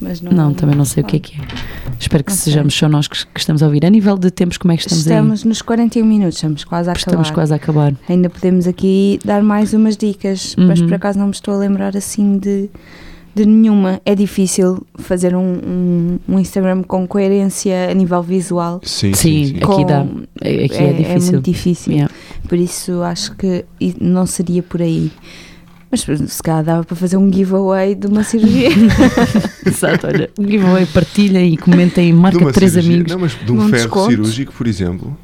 [SPEAKER 3] Mas não,
[SPEAKER 4] Não, também não sei o que é que é. Espero que
[SPEAKER 3] sei.
[SPEAKER 4] sejamos só nós que, que estamos a ouvir. A nível de tempos, como é que estamos,
[SPEAKER 3] Estamos nos 41 minutos, estamos quase a
[SPEAKER 4] aí?
[SPEAKER 3] acabar.
[SPEAKER 4] Estamos quase a acabar.
[SPEAKER 3] Ainda podemos aqui dar mais umas dicas, mas
[SPEAKER 4] Uhum.
[SPEAKER 3] por acaso não me estou a lembrar assim de, de nenhuma. É difícil fazer um, um, um Instagram com coerência a nível visual.
[SPEAKER 1] Sim,
[SPEAKER 4] Sim,
[SPEAKER 1] sim. sim.
[SPEAKER 4] Aqui
[SPEAKER 3] Com-
[SPEAKER 4] dá. É- aqui é difícil.
[SPEAKER 3] muito difícil.
[SPEAKER 4] Yeah.
[SPEAKER 3] Por isso acho que não seria por aí. Mas se calhar dava para fazer um giveaway de uma cirurgia.
[SPEAKER 4] Exato, olha. Um giveaway, partilha e comenta e marca três
[SPEAKER 1] cirurgia-
[SPEAKER 4] amigos.
[SPEAKER 1] Não, mas de um,
[SPEAKER 3] Um
[SPEAKER 1] ferro
[SPEAKER 3] desconto.
[SPEAKER 1] cirúrgico, por exemplo.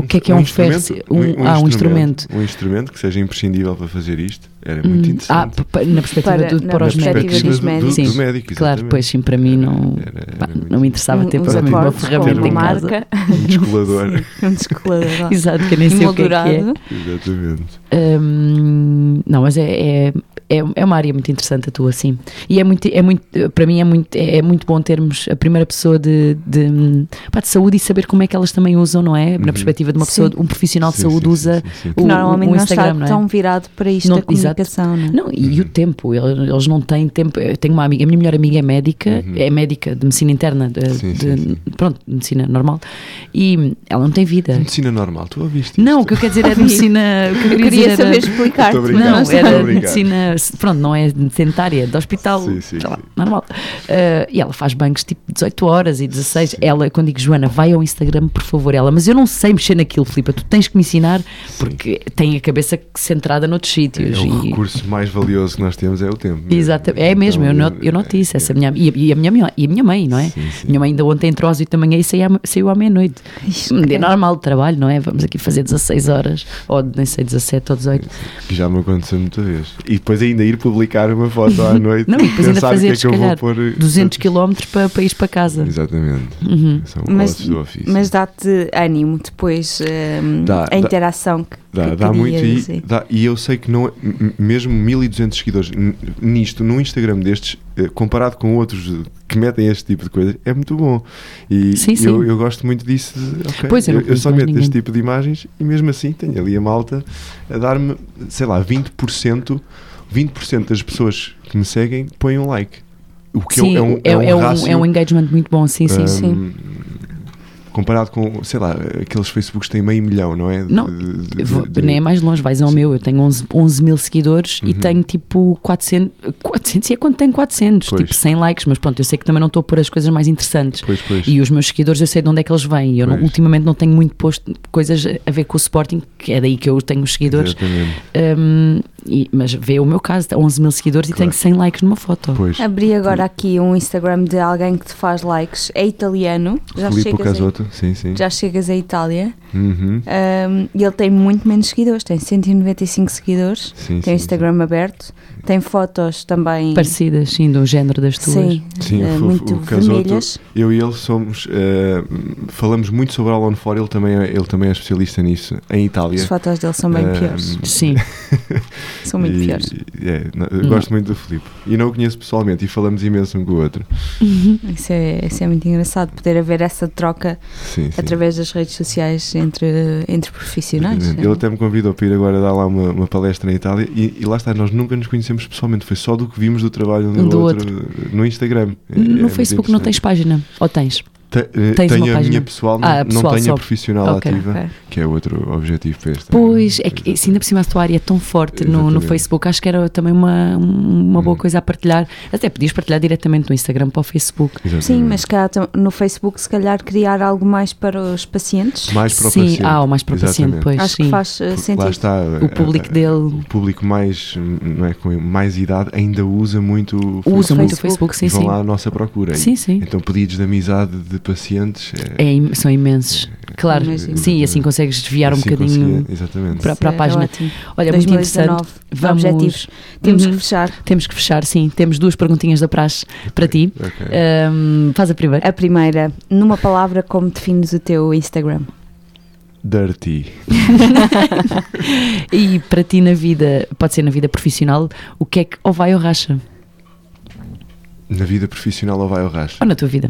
[SPEAKER 4] O que é que é um ferro
[SPEAKER 1] instrumento-
[SPEAKER 4] ci- um- ah, um instrumento.
[SPEAKER 1] Um instrumento que seja imprescindível para fazer isto. Era muito
[SPEAKER 4] Hum. Ah,
[SPEAKER 1] interessante.
[SPEAKER 4] p- na perspectiva
[SPEAKER 3] Para-
[SPEAKER 4] do,
[SPEAKER 3] na
[SPEAKER 4] para os médicos.
[SPEAKER 1] do,
[SPEAKER 3] médicos.
[SPEAKER 1] do, do
[SPEAKER 4] Sim,
[SPEAKER 1] médico,
[SPEAKER 4] Claro, pois sim, para mim não,
[SPEAKER 1] Era- era-
[SPEAKER 4] pá,
[SPEAKER 1] era
[SPEAKER 4] não me interessava ter para mim uma ferramenta
[SPEAKER 3] uma
[SPEAKER 4] em casa.
[SPEAKER 3] marca.
[SPEAKER 1] Um descolador.
[SPEAKER 3] um descolador.
[SPEAKER 4] Exato, que eu nem sei o que é que é.
[SPEAKER 1] Exatamente.
[SPEAKER 4] Hum, não, mas é, é, é, é uma área muito interessante a tua, sim. E é muito, é muito para mim é muito, é muito bom termos a primeira pessoa de, de, pá, de saúde e saber como é que elas também usam, não é? Na
[SPEAKER 1] Uhum.
[SPEAKER 4] perspectiva de uma
[SPEAKER 3] Sim.
[SPEAKER 4] pessoa, um profissional de
[SPEAKER 1] Sim,
[SPEAKER 4] saúde
[SPEAKER 1] sim,
[SPEAKER 4] usa
[SPEAKER 1] sim, sim, sim.
[SPEAKER 4] O,
[SPEAKER 3] normalmente não
[SPEAKER 4] Instagram,
[SPEAKER 3] está
[SPEAKER 4] não é?
[SPEAKER 3] tão virado para isto
[SPEAKER 4] Não-
[SPEAKER 3] da comunicação. Não, é?
[SPEAKER 4] Não, e o tempo, ele- eles não têm tempo. Eu tenho uma amiga, a minha melhor amiga é médica,
[SPEAKER 1] Uhum.
[SPEAKER 4] é médica de medicina interna, de,
[SPEAKER 1] Sim,
[SPEAKER 4] de-
[SPEAKER 1] sim, sim.
[SPEAKER 4] pronto, de medicina normal, e ela não tem vida.
[SPEAKER 1] Medicina normal, tu ouviste
[SPEAKER 4] Não, o que eu quero dizer é de medicina. O que eu
[SPEAKER 3] Eu
[SPEAKER 4] queria,
[SPEAKER 3] saber
[SPEAKER 4] era,
[SPEAKER 3] explicar.
[SPEAKER 1] Muito obrigado.
[SPEAKER 4] Não, era medicina, pronto, não é sedentária, de hospital,
[SPEAKER 1] Sim, sim,
[SPEAKER 4] sei lá,
[SPEAKER 1] sim.
[SPEAKER 4] normal. Uh, e ela faz bancos tipo 18 horas e 16. Ela, quando digo Joana, vai ao Instagram, por favor, ela, mas eu não sei mexer naquilo, Filipa, tu tens que me ensinar, porque tem a cabeça centrada noutros sítios.
[SPEAKER 1] É, o
[SPEAKER 4] e-
[SPEAKER 1] recurso mais valioso que nós temos é o tempo. mesmo.
[SPEAKER 4] Exato, é mesmo, eu,
[SPEAKER 1] Então,
[SPEAKER 4] eu noto isso, essa minha, e, a- e a minha, mãe- e a minha mãe, não é?
[SPEAKER 1] Sim, sim.
[SPEAKER 4] Minha mãe ainda ontem entrou às 8 da manhã e saiu, à- saiu à meia-noite.
[SPEAKER 3] É-
[SPEAKER 4] normal de trabalho, não é? Vamos aqui fazer 16 horas, ou nem sei, 17 ou 18.
[SPEAKER 1] Que já me aconteceu muita vez. E depois aí ainda ir publicar uma foto à noite
[SPEAKER 4] Não, e depois ainda fazer,
[SPEAKER 1] que é que
[SPEAKER 4] se
[SPEAKER 1] eu vou
[SPEAKER 4] calhar,
[SPEAKER 1] pôr.
[SPEAKER 4] 200 km para, para ir para casa.
[SPEAKER 1] Exatamente.
[SPEAKER 4] Uhum.
[SPEAKER 1] São
[SPEAKER 3] Mas-
[SPEAKER 1] ossos do ofício.
[SPEAKER 3] Mas dá-te ânimo depois hum,
[SPEAKER 1] Dá,
[SPEAKER 3] a
[SPEAKER 1] dá.
[SPEAKER 3] interação que,
[SPEAKER 1] Dá,
[SPEAKER 3] que
[SPEAKER 1] dá muito e, dá- e eu sei que não é- mesmo 1200 seguidores nisto, no Instagram destes, eh, comparado com outros eh, que metem este tipo de coisas, é muito bom. E
[SPEAKER 4] Sim, sim.
[SPEAKER 1] Eu, eu gosto muito disso. de, ok,
[SPEAKER 4] Pois, eu
[SPEAKER 1] eu, só meto
[SPEAKER 4] ninguém.
[SPEAKER 1] este tipo de imagens e mesmo assim tenho ali a malta a dar-me, sei lá, 20%, 20% das pessoas que me seguem põem um like. O que
[SPEAKER 4] Sim,
[SPEAKER 1] é um, é, um,
[SPEAKER 4] é, um, é um engagement muito bom, sim, sim.
[SPEAKER 3] sim.
[SPEAKER 1] Comparado com, sei lá, aqueles Facebooks que têm meio milhão, não é?
[SPEAKER 4] Não,
[SPEAKER 1] De- de- de-
[SPEAKER 4] Nem é mais longe, vais ao
[SPEAKER 1] Sim.
[SPEAKER 4] meu. Eu tenho 11, 11 mil seguidores e
[SPEAKER 1] Uhum.
[SPEAKER 4] tenho tipo 400. 400 e é quando tenho 400,
[SPEAKER 1] Pois.
[SPEAKER 4] tipo 100 likes, mas pronto, eu sei que também não estou a pôr as coisas mais interessantes.
[SPEAKER 1] Pois, pois.
[SPEAKER 4] E os meus seguidores eu sei de onde é que eles vêm. Eu não- ultimamente não tenho muito posto coisas a ver com o Sporting, que é daí que eu tenho os seguidores.
[SPEAKER 1] Exatamente.
[SPEAKER 4] Um, e- mas vê o meu caso, 11 mil seguidores e
[SPEAKER 1] Claro.
[SPEAKER 4] tenho 100 likes numa foto.
[SPEAKER 1] Pois.
[SPEAKER 3] Abri agora aqui um Instagram de alguém que te faz likes, é italiano, já
[SPEAKER 1] Filipe
[SPEAKER 3] chegas,
[SPEAKER 1] Casotto, sim, sim.
[SPEAKER 3] já chegas à Itália
[SPEAKER 1] Uhum.
[SPEAKER 3] um, e ele tem muito menos seguidores, tem 195 seguidores,
[SPEAKER 1] Sim,
[SPEAKER 3] tem o
[SPEAKER 1] sim,
[SPEAKER 3] Instagram aberto, tem fotos também,
[SPEAKER 4] Parecidas, sim, do género das tuas.
[SPEAKER 3] sim,
[SPEAKER 1] Sim, o-
[SPEAKER 3] muito
[SPEAKER 1] o
[SPEAKER 3] vermelhas.
[SPEAKER 1] Eu e ele somos. eh, falamos muito sobre Alan For, ele também, é, ele também é especialista nisso, em Itália.
[SPEAKER 3] As fotos dele são bem
[SPEAKER 1] Eh,
[SPEAKER 3] piores,
[SPEAKER 4] Sim.
[SPEAKER 3] são muito
[SPEAKER 1] e-
[SPEAKER 3] piores.
[SPEAKER 1] é, não, gosto muito do Filipe. E não o conheço pessoalmente e falamos imenso um com o outro.
[SPEAKER 3] Isso é, isso é muito engraçado, poder haver essa troca
[SPEAKER 1] Sim, sim.
[SPEAKER 3] através das redes sociais entre, entre profissionais.
[SPEAKER 1] Exatamente. Ele até me convidou para ir agora dar lá uma, uma palestra na Itália e, e lá está, nós nunca nos conhecemos pessoalmente, foi só do que vimos do trabalho um do,
[SPEAKER 4] do
[SPEAKER 1] outro, no Instagram. É- é
[SPEAKER 4] No
[SPEAKER 1] muito
[SPEAKER 4] Facebook não tens página? Ou tens?
[SPEAKER 1] Te- eh, tenho
[SPEAKER 4] uma
[SPEAKER 1] a
[SPEAKER 4] página?
[SPEAKER 1] minha pessoal, não,
[SPEAKER 4] Ah, pessoal
[SPEAKER 1] não tenho
[SPEAKER 4] só.
[SPEAKER 1] a profissional
[SPEAKER 4] Ok,
[SPEAKER 1] ativa,
[SPEAKER 3] ok.
[SPEAKER 1] que é outro objetivo para esta.
[SPEAKER 4] Pois, é que se ainda por cima a tua área é tão forte no, no. Facebook, acho que era também uma, uma boa
[SPEAKER 1] Hum.
[SPEAKER 4] coisa a partilhar. Até podias partilhar diretamente do Instagram para o Facebook.
[SPEAKER 1] Exatamente.
[SPEAKER 3] Sim, mas cá no Facebook, se calhar, criar algo mais para os pacientes.
[SPEAKER 1] mais para o
[SPEAKER 4] sim,
[SPEAKER 1] paciente.
[SPEAKER 4] ah, ou mais para o paciente,
[SPEAKER 1] Exatamente.
[SPEAKER 4] pois
[SPEAKER 3] Acho
[SPEAKER 4] sim.
[SPEAKER 3] que faz eh, sentido.
[SPEAKER 1] Lá está,
[SPEAKER 4] O público
[SPEAKER 1] eh,
[SPEAKER 4] dele
[SPEAKER 1] o público mais, não é, com mais idade ainda usa muito o Facebook.
[SPEAKER 4] usa muito o
[SPEAKER 3] Facebook.
[SPEAKER 4] Sim,
[SPEAKER 1] vão
[SPEAKER 4] sim.
[SPEAKER 1] lá à nossa procura.
[SPEAKER 4] Sim, sim.
[SPEAKER 1] Então pedidos de amizade de pacientes é,
[SPEAKER 4] É são imensos. Claro,
[SPEAKER 3] Imagino.
[SPEAKER 4] sim, e assim consegues desviar um
[SPEAKER 1] assim
[SPEAKER 4] bocadinho.
[SPEAKER 1] conseguia- exatamente.
[SPEAKER 4] para- para a
[SPEAKER 3] é
[SPEAKER 4] página.
[SPEAKER 3] ótimo.
[SPEAKER 4] Olha, muito
[SPEAKER 3] 2019,
[SPEAKER 4] interessante. Vamos,
[SPEAKER 3] Objetivos. Temos
[SPEAKER 4] Uhum.
[SPEAKER 3] que fechar.
[SPEAKER 4] Temos que fechar, sim. Temos duas perguntinhas da praxe para ti.
[SPEAKER 1] Ok.
[SPEAKER 4] Ahm, faz a primeira.
[SPEAKER 3] A primeira, numa palavra, como defines o teu Instagram?
[SPEAKER 1] Dirty.
[SPEAKER 4] E para ti na vida, pode ser na vida profissional, o que é que ou vai ou racha?
[SPEAKER 1] Na vida profissional ou vai ou racha?
[SPEAKER 4] Ou na tua vida?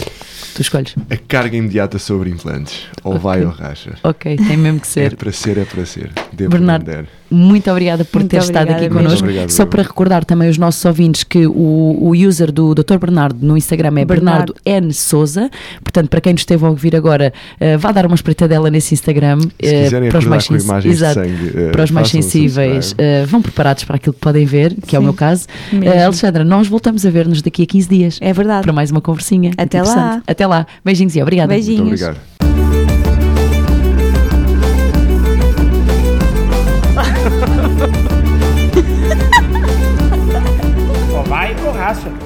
[SPEAKER 4] Tu escolhes.
[SPEAKER 1] A carga imediata sobre implantes. Ou
[SPEAKER 4] Ok.
[SPEAKER 1] vai ou racha.
[SPEAKER 4] Ok, tem mesmo que
[SPEAKER 1] É
[SPEAKER 4] ser.
[SPEAKER 1] para ser, é para ser. Dê
[SPEAKER 4] Bernardo. Muito obrigada por
[SPEAKER 3] Muito
[SPEAKER 4] ter estado
[SPEAKER 3] obrigada
[SPEAKER 4] aqui
[SPEAKER 3] mesmo.
[SPEAKER 4] connosco.
[SPEAKER 1] Obrigado,
[SPEAKER 4] Só para recordar também os nossos ouvintes que o, o user do Dr. Bernardo no Instagram é Bernardo,
[SPEAKER 3] Bernardo.
[SPEAKER 4] N. Souza. Portanto, para quem nos esteve a ouvir agora, eh, vá dar uma espreitadela nesse Instagram.
[SPEAKER 1] Se quiserem
[SPEAKER 4] para os mais
[SPEAKER 1] com
[SPEAKER 4] sens- Exato.
[SPEAKER 1] de sangue,
[SPEAKER 4] para os mais sensíveis, eh, vão preparados para aquilo que podem ver, que é o
[SPEAKER 3] Sim.
[SPEAKER 4] meu caso. Alexandra, nós voltamos a ver-nos daqui a 15 dias
[SPEAKER 3] É verdade.
[SPEAKER 4] para mais uma conversinha.
[SPEAKER 3] Até lá.
[SPEAKER 4] interessante. Até lá. Beijinhos e obrigada.
[SPEAKER 3] Beijinhos.
[SPEAKER 1] Muito obrigado.
[SPEAKER 5] Ou vai ou racha.